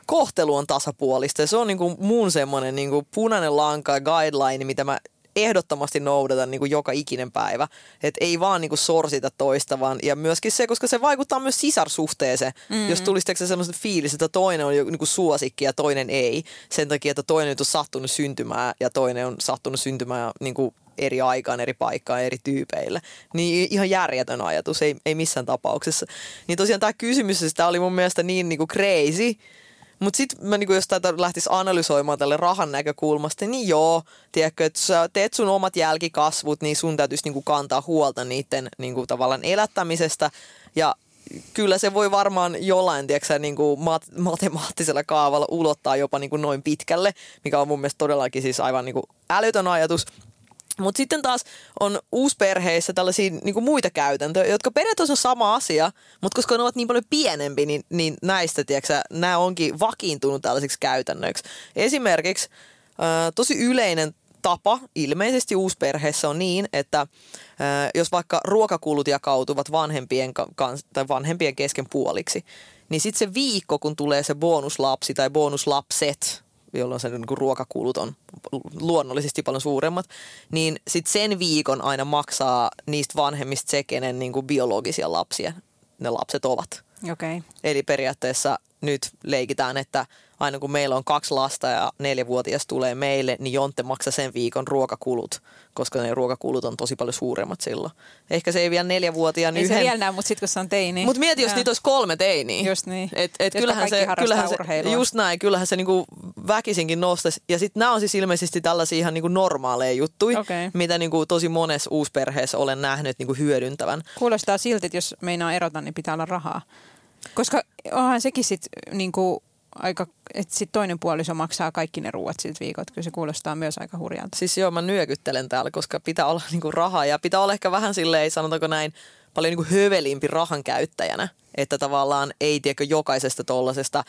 kohtelu on tasapuolista. Ja se on niin kuin mun semmoinen niin kuin punainen lanka guideline, mitä mä ehdottomasti noudatan niin kuin joka ikinen päivä. Että ei vaan niin kuin sorsita toista, vaan ja myöskin se, koska se vaikuttaa myös sisarsuhteeseen. Mm-hmm. Jos tulisi se semmoista fiilis, että toinen on niin kuin suosikki ja toinen ei. Sen takia, että toinen on sattunut syntymään ja toinen on sattunut syntymään niin kuin eri aikaan, eri paikkaan, eri tyypeille. Niin ihan järjetön ajatus, ei, ei missään tapauksessa. Niin tosiaan tämä kysymys, tämä oli mun mielestä niin, niin kuin crazy, mutta sitten mä niinku, jos tätä lähtisi analysoimaan tälle rahan näkökulmasta, niin joo, tiedätkö, että sä teet sun omat jälkikasvut, niin sun täytyisi niinku kantaa huolta niiden niinku, tavallaan elättämisestä. Ja kyllä se voi varmaan jollain tiedätkö, niin kuin mat- matemaattisella kaavalla ulottaa jopa niin kuin noin pitkälle, mikä on mun mielestä todellakin siis aivan niin kuin älytön ajatus. Mutta sitten taas on uusperheissä tällaisia niin kuin muita käytäntöjä, jotka periaatteessa on sama asia, mutta koska ne ovat niin paljon pienempi, niin, niin näistä, tiedätkö, nämä onkin vakiintunut tällaisiksi käytännöiksi. Esimerkiksi tosi yleinen tapa ilmeisesti uusperheessä on niin, että jos vaikka ruokakulut jakautuvat vanhempien, kans, tai vanhempien kesken puoliksi, niin sitten se viikko, kun tulee se bonuslapsi tai bonuslapset, jolloin se niin kuin ruokakulut on luonnollisesti paljon suuremmat, niin sitten sen viikon aina maksaa niistä vanhemmista se, kenen niin kuin biologisia lapsia ne lapset ovat. Okay. Eli periaatteessa nyt leikitään, että aina kun meillä on kaksi lasta ja neljävuotias tulee meille, niin Jonte maksaa sen viikon ruokakulut, koska ne ruokakulut on tosi paljon suuremmat silloin. Ehkä se ei vielä neljävuotiaan ei yhden... se vielä näy, mutta sitten kun se on teini. Mutta mieti, jos Joo. niitä olisi kolme teiniä. Just niin. Et, et Jotka kyllähän se, kyllähän se, urheilua. just näin, kyllähän se niinku väkisinkin nostaisi. Ja sitten nämä on siis ilmeisesti tällaisia ihan niinku normaaleja juttuja, Okei. mitä niinku tosi monessa uusperheessä olen nähnyt niinku hyödyntävän. Kuulostaa silti, että jos meinaa erota, niin pitää olla rahaa. Koska onhan sekin sitten niinku aika, että sit toinen puoliso maksaa kaikki ne ruuat siltä viikot. Kyllä se kuulostaa myös aika hurjalta. Siis joo, mä nyökyttelen täällä, koska pitää olla niinku rahaa ja pitää olla ehkä vähän silleen, sanotaanko näin, paljon niinku hövelimpi rahan käyttäjänä. Että tavallaan ei tiedä jokaisesta tollasesta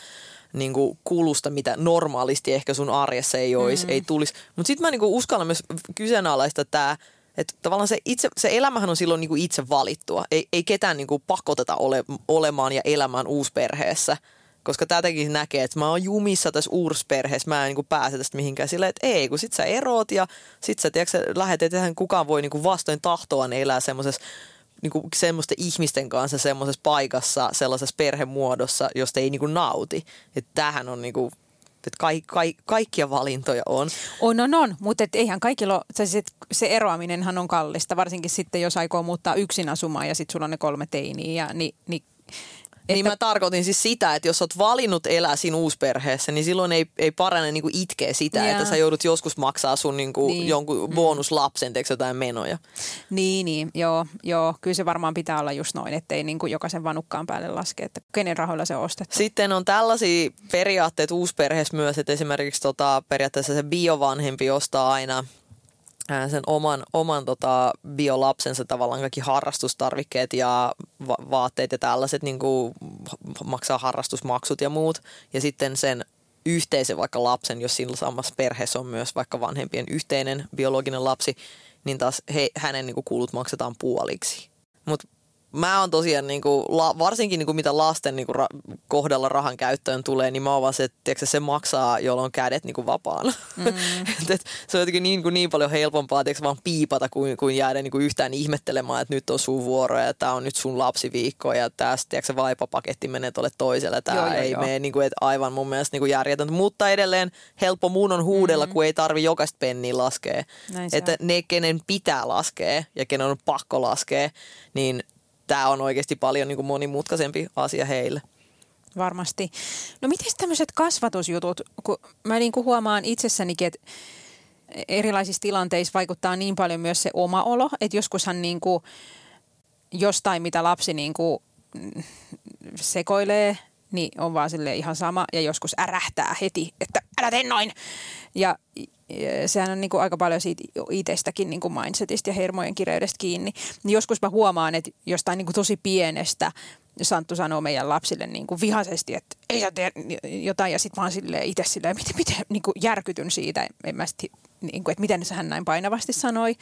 niinku kulusta, mitä normaalisti ehkä sun arjessa ei olisi, mm. ei tulisi. Mutta sitten mä niinku uskallan myös kyseenalaista tämä, että tavallaan se, itse, se elämähän on silloin niinku itse valittua. Ei, ei ketään niinku pakoteta ole, olemaan ja elämään uusperheessä. Koska tätäkin näkee, että mä oon jumissa tässä uusperheessä, mä en niin pääse tästä mihinkään silleen, että ei, kun sit sä eroot ja sit sä, tiedätkö, lähet, että kukaan voi niin vastoin tahtoa niin elää semmoisessa niin semmoisten ihmisten kanssa semmoisessa paikassa, sellaisessa perhemuodossa, josta ei niin kuin nauti. Että tämähän on niin kuin, että ka, ka, kaikkia valintoja on. On, on, on. Mutta eihän kaikilla se, se, se eroaminenhan on kallista, varsinkin sitten jos aikoo muuttaa yksin asumaan ja sitten sulla on ne kolme teiniä, niin, niin Että... Niin mä tarkoitin siis sitä, että jos oot valinnut elää siinä uusperheessä, niin silloin ei, ei parane niinku itkeä sitä, Jaa. että sä joudut joskus maksaa sun niinku Niin. jonkun bonuslapsen, teekö jotain menoja. Niin, niin, joo, joo. Kyllä se varmaan pitää olla just noin, ettei niin kuin jokaisen vanukkaan päälle laske, että kenen rahoilla se on ostettu. Sitten on tällaisia periaatteita uusperheessä myös, että esimerkiksi tota, periaatteessa se biovanhempi ostaa aina sen oman, oman tota, biolapsensa tavallaan kaikki harrastustarvikkeet ja va- vaatteet ja tällaiset niin kuin, maksaa harrastusmaksut ja muut. Ja sitten sen yhteisen vaikka lapsen, jos siinä samassa perheessä on myös vaikka vanhempien yhteinen biologinen lapsi, niin taas he, hänen niin kuin, kulut maksetaan puoliksi. Mutta mä oon tosiaan, niin kuin, la, varsinkin niin kuin, mitä lasten niin kuin, ra, kohdalla rahan käyttöön tulee, niin mä oon vaan se, että tiedätkö, se maksaa, jolloin kädet niin kuin, vapaana. Mm. et, et, se on jotenkin niin, kuin, niin paljon helpompaa tiedätkö, vaan piipata kuin, kuin jäädä niin kuin, yhtään ihmettelemään, että nyt on sun vuoro ja tämä on nyt sun lapsiviikko ja tästä tiedätkö, vaipapaketti menee tuolle toiselle. Tämä ei joo. mene niin kuin, että aivan mun mielestä niin kuin järjetöntä, mutta edelleen helppo mun on huudella, mm. kun ei tarvi jokaista penniä laskea. Näin Että on. ne, kenen pitää laskea ja kenen on pakko laskea, niin tämä on oikeasti paljon niin kuin monimutkaisempi asia heille. Varmasti. No miten tämmöiset kasvatusjutut, kun mä niin kuin huomaan itsessänikin, että erilaisissa tilanteissa vaikuttaa niin paljon myös se oma olo, että joskushan niin kuin jostain, mitä lapsi niin kuin sekoilee, niin on vaan sille ihan sama ja joskus ärähtää heti, että älä tee noin. Ja sehän on niin kuin aika paljon siitä itsestäkin niin kuin mindsetistä ja hermojen kireydestä kiinni. Niin joskus mä huomaan, että jostain niin kuin tosi pienestä Santtu sanoo meidän lapsille niin kuin vihaisesti, että ei sä tee jotain ja sitten vaan silleen itse silleen, miten, miten niin kuin järkytyn siitä, en mä sit, niin kuin, että miten hän näin painavasti sanoi.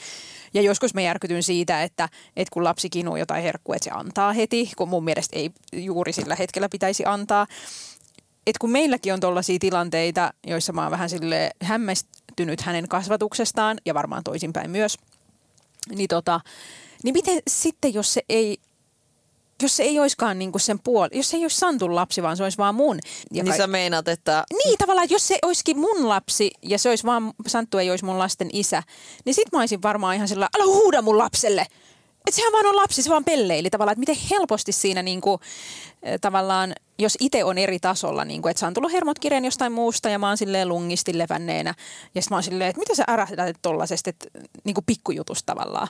Ja joskus mä järkytyn siitä, että, että kun lapsi kinuu jotain herkkua, että se antaa heti, kun mun mielestä ei juuri sillä hetkellä pitäisi antaa et kun meilläkin on tollaisia tilanteita, joissa mä oon vähän sille hämmästynyt hänen kasvatuksestaan ja varmaan toisinpäin myös, niin, tota, niin miten sitten, jos se ei, jos se ei olisikaan niinku sen puoli, jos se ei olisi Santun lapsi, vaan se olisi vaan mun. Ja Niin sä meinaat, että niin tavallaan, että jos se olisikin mun lapsi ja se olisi vaan, Santtu ei olisi mun lasten isä, niin sit mä olisin varmaan ihan sillä, älä huuda mun lapselle. Että sehän vaan on lapsi, se vaan pelleili tavallaan, että miten helposti siinä niinku, eh, tavallaan, jos itse on eri tasolla, niinku, että saan tullut hermot kireen jostain muusta ja mä oon silleen lungisti levänneenä. Ja sitten mä oon silleen, että mitä sä ärähdät tollasesta, että niinku pikkujutusta tavallaan.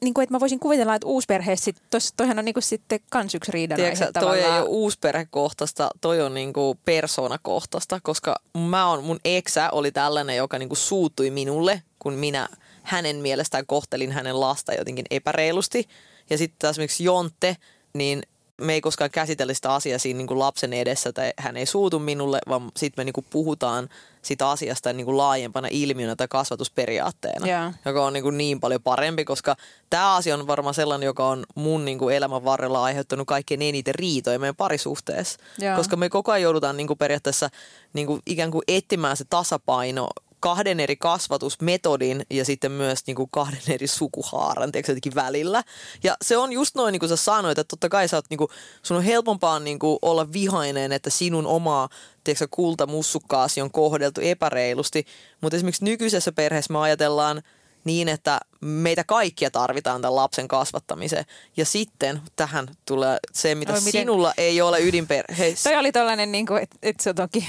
Niin kuin, että mä voisin kuvitella, että uusperheessä, sit, tos, toihan on niinku sitten kans yksi riidan tiedätkö, aihe toi ei ole uusperhekohtaista, toi on niinku persoonakohtaista, koska mä on, mun eksä oli tällainen, joka niinku suuttui minulle, kun minä hänen mielestään kohtelin hänen lasta jotenkin epäreilusti. Ja sitten taas esimerkiksi Jonte, niin me ei koskaan käsitellä sitä asiaa siinä niin kuin lapsen edessä, tai hän ei suutu minulle, vaan sitten me niin kuin puhutaan sitä asiasta niin kuin laajempana ilmiönä tai kasvatusperiaatteena, Joo. joka on niin, kuin niin paljon parempi, koska tämä asia on varmaan sellainen, joka on mun niin kuin elämän varrella aiheuttanut kaikkein eniten riitoja meidän parisuhteessa, Joo. koska me koko ajan joudutaan niin kuin periaatteessa niin kuin ikään kuin etsimään se tasapaino kahden eri kasvatusmetodin ja sitten myös niin kuin kahden eri sukuhaaran tiedätkö, jotenkin välillä. Ja se on just noin, niin kuin sä sanoit, että totta kai sä oot, niin kuin, sun on helpompaa niin kuin olla vihainen, että sinun oma tiedätkö, kultamussukkaasi on kohdeltu epäreilusti. Mutta esimerkiksi nykyisessä perheessä me ajatellaan niin, että meitä kaikkia tarvitaan tämän lapsen kasvattamiseen. Ja sitten tähän tulee se, mitä Oi, miten- sinulla ei ole ydinperheessä. Toi oli tollainen, niin että et se on toki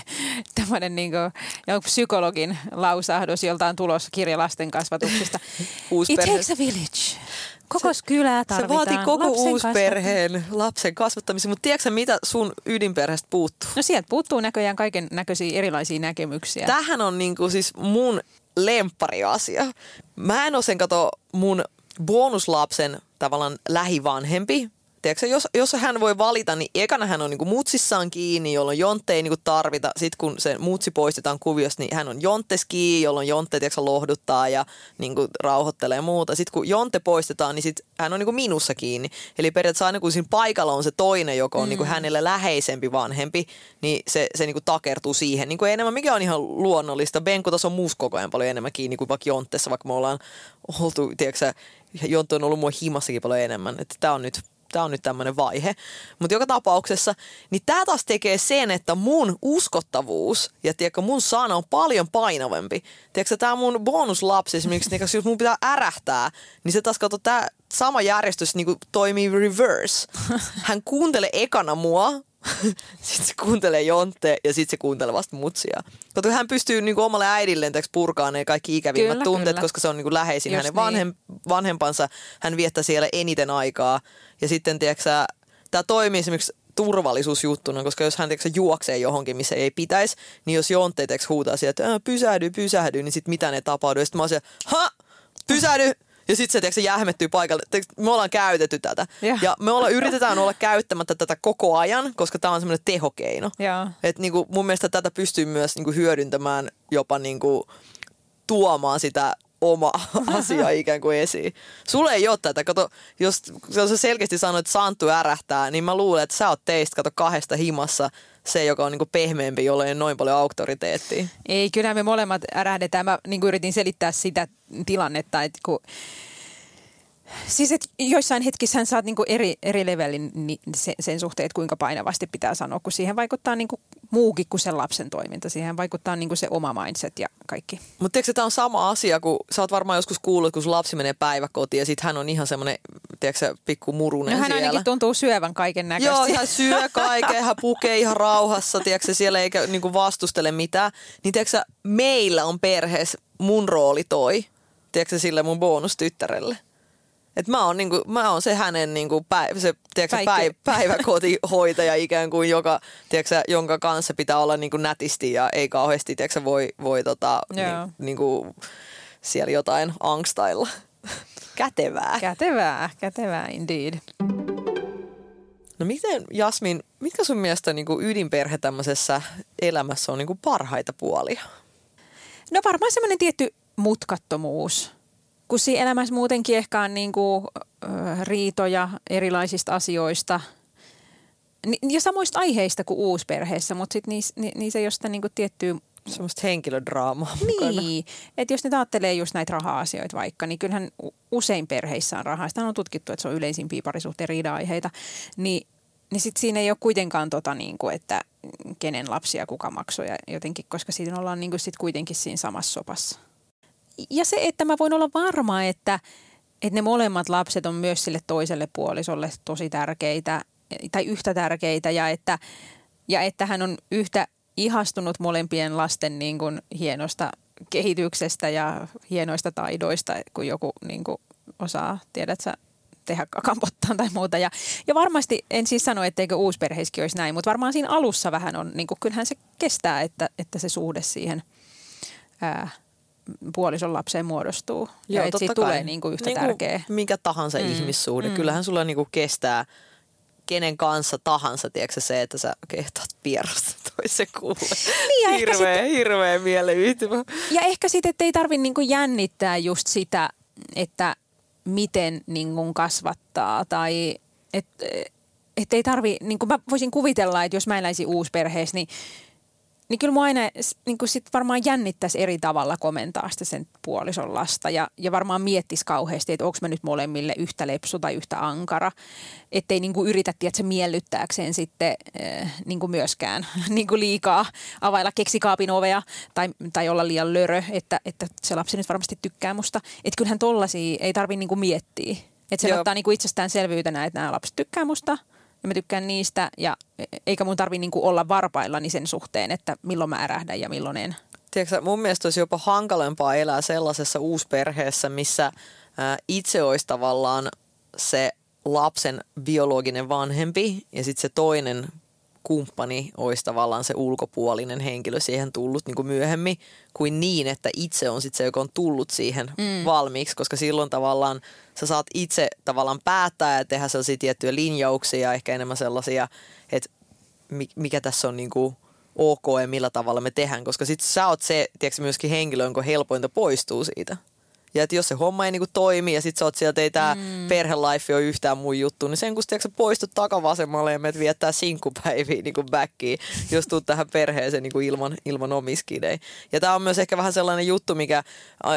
tämmöinen niin psykologin lausahdus, jolta on tulossa kirja lasten kasvatuksesta. Uusi It perhe. takes a village. Koko kylää Se tarvitaan. vaatii koko lapsen uusperheen lapsen kasvattamisen, mutta tiedätkö mitä sun ydinperheestä puuttuu? No sieltä puuttuu näköjään kaiken näköisiä erilaisia näkemyksiä. Tähän on niinku siis mun lemppariasia. Mä en ole sen kato mun bonuslapsen tavallaan lähivanhempi. Tiedätkö, jos, jos hän voi valita, niin ekana hän on niinku mutsissaan kiinni, jolloin Jontte ei niinku tarvita. Sitten kun se mutsi poistetaan kuviosta, niin hän on Jonttes kiinni, jolloin Jontte tiedätkö, lohduttaa ja niinku rauhoittelee ja muuta. Sitten kun Jontte poistetaan, niin sit hän on niinku minussa kiinni. Eli periaatteessa aina kun siinä paikalla on se toinen, joka on mm. niinku hänelle läheisempi vanhempi, niin se, se niinku takertuu siihen niinku enemmän, mikä on ihan luonnollista. Benko taas on musta koko ajan paljon enemmän kiinni kuin vaikka Jonttessa, vaikka me ollaan oltu, tiedätkö, Jontte on ollut mua himassakin paljon enemmän. Että tämä on nyt tämä on nyt tämmöinen vaihe. Mutta joka tapauksessa, niin tämä taas tekee sen, että mun uskottavuus ja tiedätkö, mun sana on paljon painavampi. Tiedätkö, tämä mun bonuslapsi esimerkiksi, niin jos mun pitää ärähtää, niin se taas kato, tämä sama järjestys niin toimii reverse. Hän kuuntelee ekana mua, sitten se kuuntelee Jontte ja sitten se kuuntelee vasta mutsia. Kato, hän pystyy niin kuin omalle äidilleen purkaan ne kaikki ikävimmät Kyllä, tunteet, kyllä. koska se on niin kuin läheisin Just hänen niin. vanhem, vanhempansa. Hän viettää siellä eniten aikaa. Ja sitten, tiedätkö, tämä toimii esimerkiksi turvallisuusjuttuna, koska jos hän tiedätkö, juoksee johonkin, missä ei pitäisi, niin jos Jontte huutaa sieltä, että "Ää, pysähdy, pysähdy, niin sitten mitä ne tapahtuu. Ja sitten mä oon siellä, ha, pysähdy! Ja sitten se tiedätkö, jähmettyy paikalle. Me ollaan käytetty tätä. Joo. Ja me ollaan, yritetään olla käyttämättä tätä koko ajan, koska tämä on semmoinen tehokeino. Et niinku, mun mielestä tätä pystyy myös niinku hyödyntämään jopa niinku, tuomaan sitä oma asia ikään kuin esiin. Sulle ei ole tätä. Kato, jos, jos sä selkeästi sanoit, että Santtu ärähtää, niin mä luulen, että sä oot teistä kato kahdesta himassa se, joka on niinku pehmeämpi, jolla ei noin paljon auktoriteettia. Ei, kyllä me molemmat ärähdetään. Mä niin yritin selittää sitä tilannetta, että kun Siis et joissain hetkissä saat niinku eri, eri levelin ni, sen, sen suhteen, että kuinka painavasti pitää sanoa, kun siihen vaikuttaa niinku muukin kuin sen lapsen toiminta. Siihen vaikuttaa niinku se oma mindset ja kaikki. Mutta tiedätkö, tämä on sama asia, kun sä oot varmaan joskus kuullut, kun sun lapsi menee päiväkotiin ja sitten hän on ihan semmoinen, tiedätkö, pikku murunen No hän siellä. ainakin tuntuu syövän kaiken näköistä. Joo, hän syö kaiken, hän pukee ihan rauhassa, tiedätkö, siellä eikä niinku vastustele mitään. Niin tiedätkö, meillä on perheessä mun rooli toi, tiedätkö, sille mun bonustyttärelle. Et mä oon, niinku, mä oon se hänen niinku päiv- se, tiedätkö, päiv- päiväkotihoitaja ikään kuin, joka, tiedätkö, jonka kanssa pitää olla niinku nätisti ja ei kauheasti tiedätkö, voi, voi tota, Joo. ni, niinku, siellä jotain angstailla. Kätevää. Kätevää, kätevää indeed. No miten, Jasmin, mitkä sun mielestä niin kuin ydinperhe tämmöisessä elämässä on niin kuin parhaita puolia? No varmaan semmoinen tietty mutkattomuus. Kun siinä elämässä muutenkin ehkä on niin kuin, äh, riitoja erilaisista asioista ja samoista aiheista kuin uusperheessä, mutta sitten niissä, ni, niissä ei ole sitä niin kuin tiettyä Semmoista henkilödraamaa. Niin, että jos ne ajattelee just näitä raha-asioita vaikka, niin kyllähän usein perheissä on rahaa. Sitä on tutkittu, että se on yleisimpiä parisuhteen riida-aiheita. Niin, niin sitten siinä ei ole kuitenkaan tota, niin kuin, että kenen lapsia kuka maksoi ja jotenkin, koska siinä ollaan niin kuin sit kuitenkin siinä samassa sopassa. Ja se, että mä voin olla varma, että, että ne molemmat lapset on myös sille toiselle puolisolle tosi tärkeitä tai yhtä tärkeitä ja että, ja että hän on yhtä ihastunut molempien lasten niin kuin hienosta kehityksestä ja hienoista taidoista, kun joku niin kuin osaa, tiedät sä, tehdä kakanpottaan tai muuta. Ja, ja varmasti, en siis sano, etteikö uusperheissäkin olisi näin, mutta varmaan siinä alussa vähän on, niin kuin, kyllähän se kestää, että, että se suhde siihen ää, puolison lapseen muodostuu. ja että totta siitä kai. tulee niin kuin yhtä Niinku tärkeä. Mikä tahansa mm. ihmissuhde. Mm. Kyllähän sulla niinku kestää kenen kanssa tahansa, tiedätkö se, että sä kehtaat vierasta toisen kuulle. Niin, ja ehkä hirveä, hirveä mieleyhtymä. Ja ehkä sitten, että ei tarvitse niinku jännittää just sitä, että miten niinku kasvattaa tai että et ei tarvi, niin kuin mä voisin kuvitella, että jos mä eläisin uusperheessä, niin niin kyllä mua aina niin kuin sit varmaan jännittäisi eri tavalla komentaa sitä sen puolison lasta ja, ja varmaan miettisi kauheasti, että onko mä nyt molemmille yhtä lepsu tai yhtä ankara. Ettei niin kuin yritä tiedätkö, miellyttääkseen sitten äh, niin kuin myöskään niin kuin liikaa availla keksikaapin ovea tai, tai olla liian lörö, että, että se lapsi nyt varmasti tykkää musta. Että kyllähän tollasia ei tarvi niin kuin miettiä. Että se Joo. ottaa niin kuin itsestäänselvyytenä, että nämä lapset tykkää musta – ja mä tykkään niistä ja eikä mun tarvi niinku olla varpaillani sen suhteen, että milloin mä ärähdän ja milloin en. Tiedätkö, mun mielestä olisi jopa hankalempaa elää sellaisessa uusperheessä, missä ää, itse olisi tavallaan se lapsen biologinen vanhempi ja sitten se toinen kumppani olisi tavallaan se ulkopuolinen henkilö siihen tullut niin kuin myöhemmin, kuin niin, että itse on sitten se, joka on tullut siihen mm. valmiiksi, koska silloin tavallaan sä saat itse tavallaan päättää ja tehdä sellaisia tiettyjä linjauksia, ehkä enemmän sellaisia, että mikä tässä on niin kuin ok ja millä tavalla me tehdään, koska sitten sä oot se, tiedätkö, myöskin henkilö, jonka helpointa poistuu siitä. Ja että jos se homma ei niinku toimi ja sit sä oot sieltä, ei tää mm. perhelife ole yhtään mun juttu, niin sen kun sä poistut takavasemmalle ja menet viettää sinkkupäiviä niinku backiin, jos tuut tähän perheeseen niinku ilman, ilman omiskidei. Ja tää on myös ehkä vähän sellainen juttu, mikä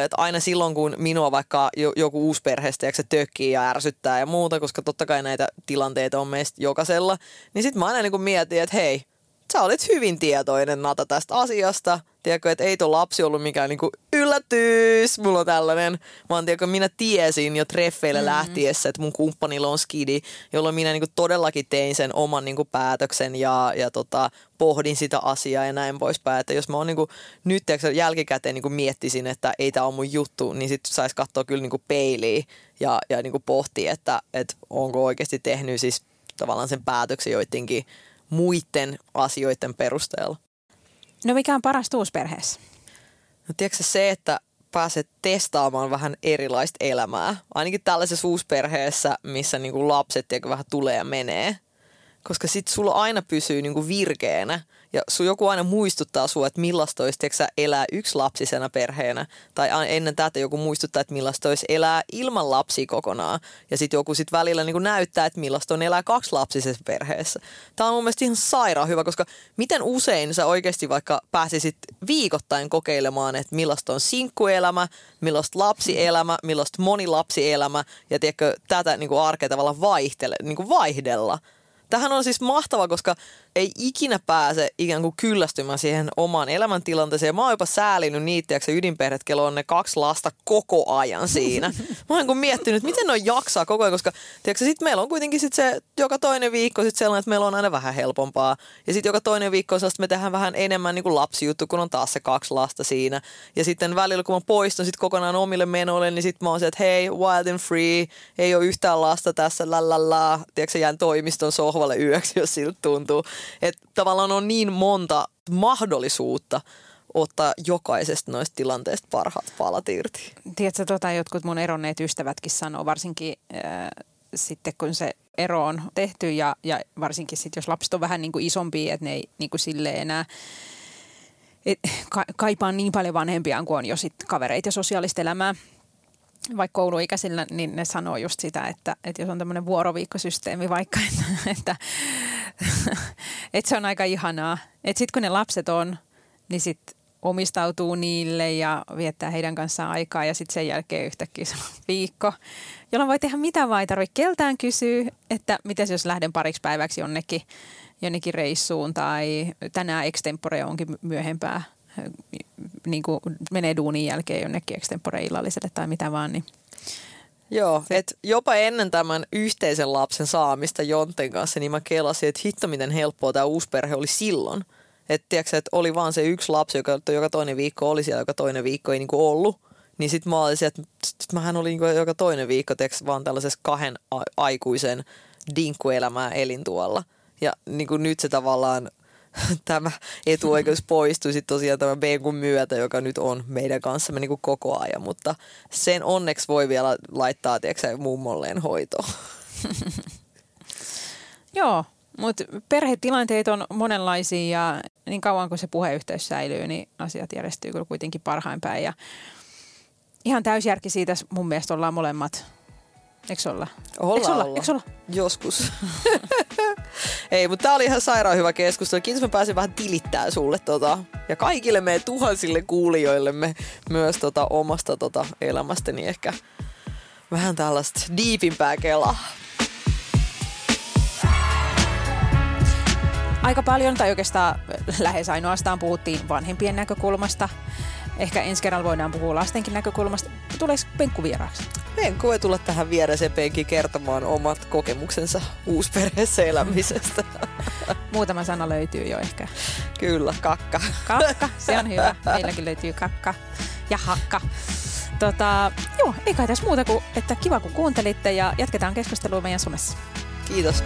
että aina silloin, kun minua vaikka joku uusi perheestä se tökkii ja ärsyttää ja muuta, koska totta kai näitä tilanteita on meistä jokaisella, niin sit mä aina niinku mietin, että hei, sä olit hyvin tietoinen Nata tästä asiasta. Tiedätkö, että ei tuo lapsi ollut mikään niinku yllätys, mulla on tällainen. Vaan tiedätkö, minä tiesin jo treffeille mm-hmm. lähtiessä, että mun kumppanilla on skidi, jolloin minä niinku todellakin tein sen oman niinku päätöksen ja, ja tota, pohdin sitä asiaa ja näin poispäin. Että jos mä oon niinku, nyt tiedätkö, jälkikäteen niinku miettisin, että ei tämä ole mun juttu, niin sitten saisi katsoa kyllä niinku peiliin ja, ja niinku pohtia, että, että onko oikeasti tehnyt siis tavallaan sen päätöksen joidenkin muiden asioiden perusteella. No mikä on paras uusperheessä? No tiedätkö se, että pääset testaamaan vähän erilaista elämää. Ainakin tällaisessa uusperheessä, missä niinku lapset tiedätkö, vähän tulee ja menee. Koska sit sulla aina pysyy niinku virkeänä ja sun joku aina muistuttaa sua, että millaista olisi tiedätkö, elää lapsisena perheenä. Tai ennen tätä joku muistuttaa, että millaista olisi elää ilman lapsia kokonaan. Ja sitten joku sit välillä niin näyttää, että millaista on elää lapsisessa perheessä. Tämä on mun mielestä ihan sairaan hyvä, koska miten usein sä oikeasti vaikka pääsisit viikoittain kokeilemaan, että millaista on sinkkuelämä, millaista lapsielämä, millaista monilapsielämä ja tiedätkö, tätä niin arkea tavallaan vaihtele, niin vaihdella. Tähän on siis mahtava, koska ei ikinä pääse ikään kuin kyllästymään siihen omaan elämäntilanteeseen. Mä oon jopa säälinyt niitä, että ydinperheet, kello on ne kaksi lasta koko ajan siinä. Mä oon miettinyt, että miten ne jaksaa koko ajan, koska tiedätkö, sit meillä on kuitenkin sit se joka toinen viikko sit sellainen, että meillä on aina vähän helpompaa. Ja sitten joka toinen viikko on sellaista, me tehdään vähän enemmän niin kuin lapsijuttu, kun on taas se kaksi lasta siinä. Ja sitten välillä, kun mä poistun sit kokonaan omille menoille, niin sitten mä oon se, että hei, wild and free, ei ole yhtään lasta tässä, lallalla. Tiedätkö, jään toimiston sohvalle yöksi, jos siltä tuntuu. Että tavallaan on niin monta mahdollisuutta ottaa jokaisesta noista tilanteista parhaat palat irti. Tiedätkö, tota, jotkut mun eronneet ystävätkin sanoo, varsinkin äh, sitten kun se ero on tehty ja, ja varsinkin sitten jos lapset on vähän niin kuin isompia, että ne ei niin kuin silleen enää et, ka, kaipaa niin paljon vanhempiaan kuin on jo sit kavereita ja sosiaalista elämää vaikka kouluikäisillä, niin ne sanoo just sitä, että, että jos on tämmöinen vuoroviikkosysteemi vaikka, että, että, että se on aika ihanaa. Että sitten kun ne lapset on, niin sitten omistautuu niille ja viettää heidän kanssaan aikaa ja sitten sen jälkeen yhtäkkiä se viikko, jolloin voi tehdä mitä vaan, ei tarvitse keltään kysyä, että miten jos lähden pariksi päiväksi jonnekin, jonnekin reissuun tai tänään extempore onkin myöhempää niin kuin menee duunin jälkeen jonnekin extempore-illalliselle tai mitä vaan, niin Joo, että jopa ennen tämän yhteisen lapsen saamista Jonten kanssa, niin mä kelasin, että hitto miten helppoa tämä uusi perhe oli silloin. Että tiedätkö, että oli vaan se yksi lapsi, joka joka toinen viikko oli siellä, joka toinen viikko ei niinku ollut. Niin sitten mä olisin, että sit mähän olin niinku joka toinen viikko tiedätkö, vaan tällaisessa kahden aikuisen dinkkuelämää elin tuolla. Ja niinku nyt se tavallaan tämä etuoikeus poistuisi tosiaan tämän Benkun myötä, joka nyt on meidän kanssamme niin kuin koko ajan, mutta sen onneksi voi vielä laittaa, tiedätkö, mummolleen hoitoon. Joo, mutta perhetilanteet on monenlaisia ja niin kauan kuin se puheyhteys säilyy, niin asiat järjestyy kyllä kuitenkin parhain päin. Ja ihan täysjärki siitä mun mielestä ollaan molemmat. Eikö olla? Olla, Eikö olla? olla. Eikö olla? Joskus. Ei, mutta tämä oli ihan sairaan hyvä keskustelu. Kiitos, mä pääsin vähän tilittää sulle tota, ja kaikille meidän tuhansille kuulijoillemme myös tota, omasta tota, elämästäni ehkä vähän tällaista diipimpää kelaa. Aika paljon, tai oikeastaan lähes ainoastaan puhuttiin vanhempien näkökulmasta. Ehkä ensi kerralla voidaan puhua lastenkin näkökulmasta. Tuleeko Penkku vieraaksi? Venku voi tulla tähän viereen penki kertomaan omat kokemuksensa uusperheessä elämisestä. Muutama sana löytyy jo ehkä. Kyllä, kakka. Kakka, se on hyvä. Meilläkin löytyy kakka ja hakka. Tota, joo, ei kai tässä muuta kuin, että kiva kun kuuntelitte ja jatketaan keskustelua meidän somessa. Kiitos.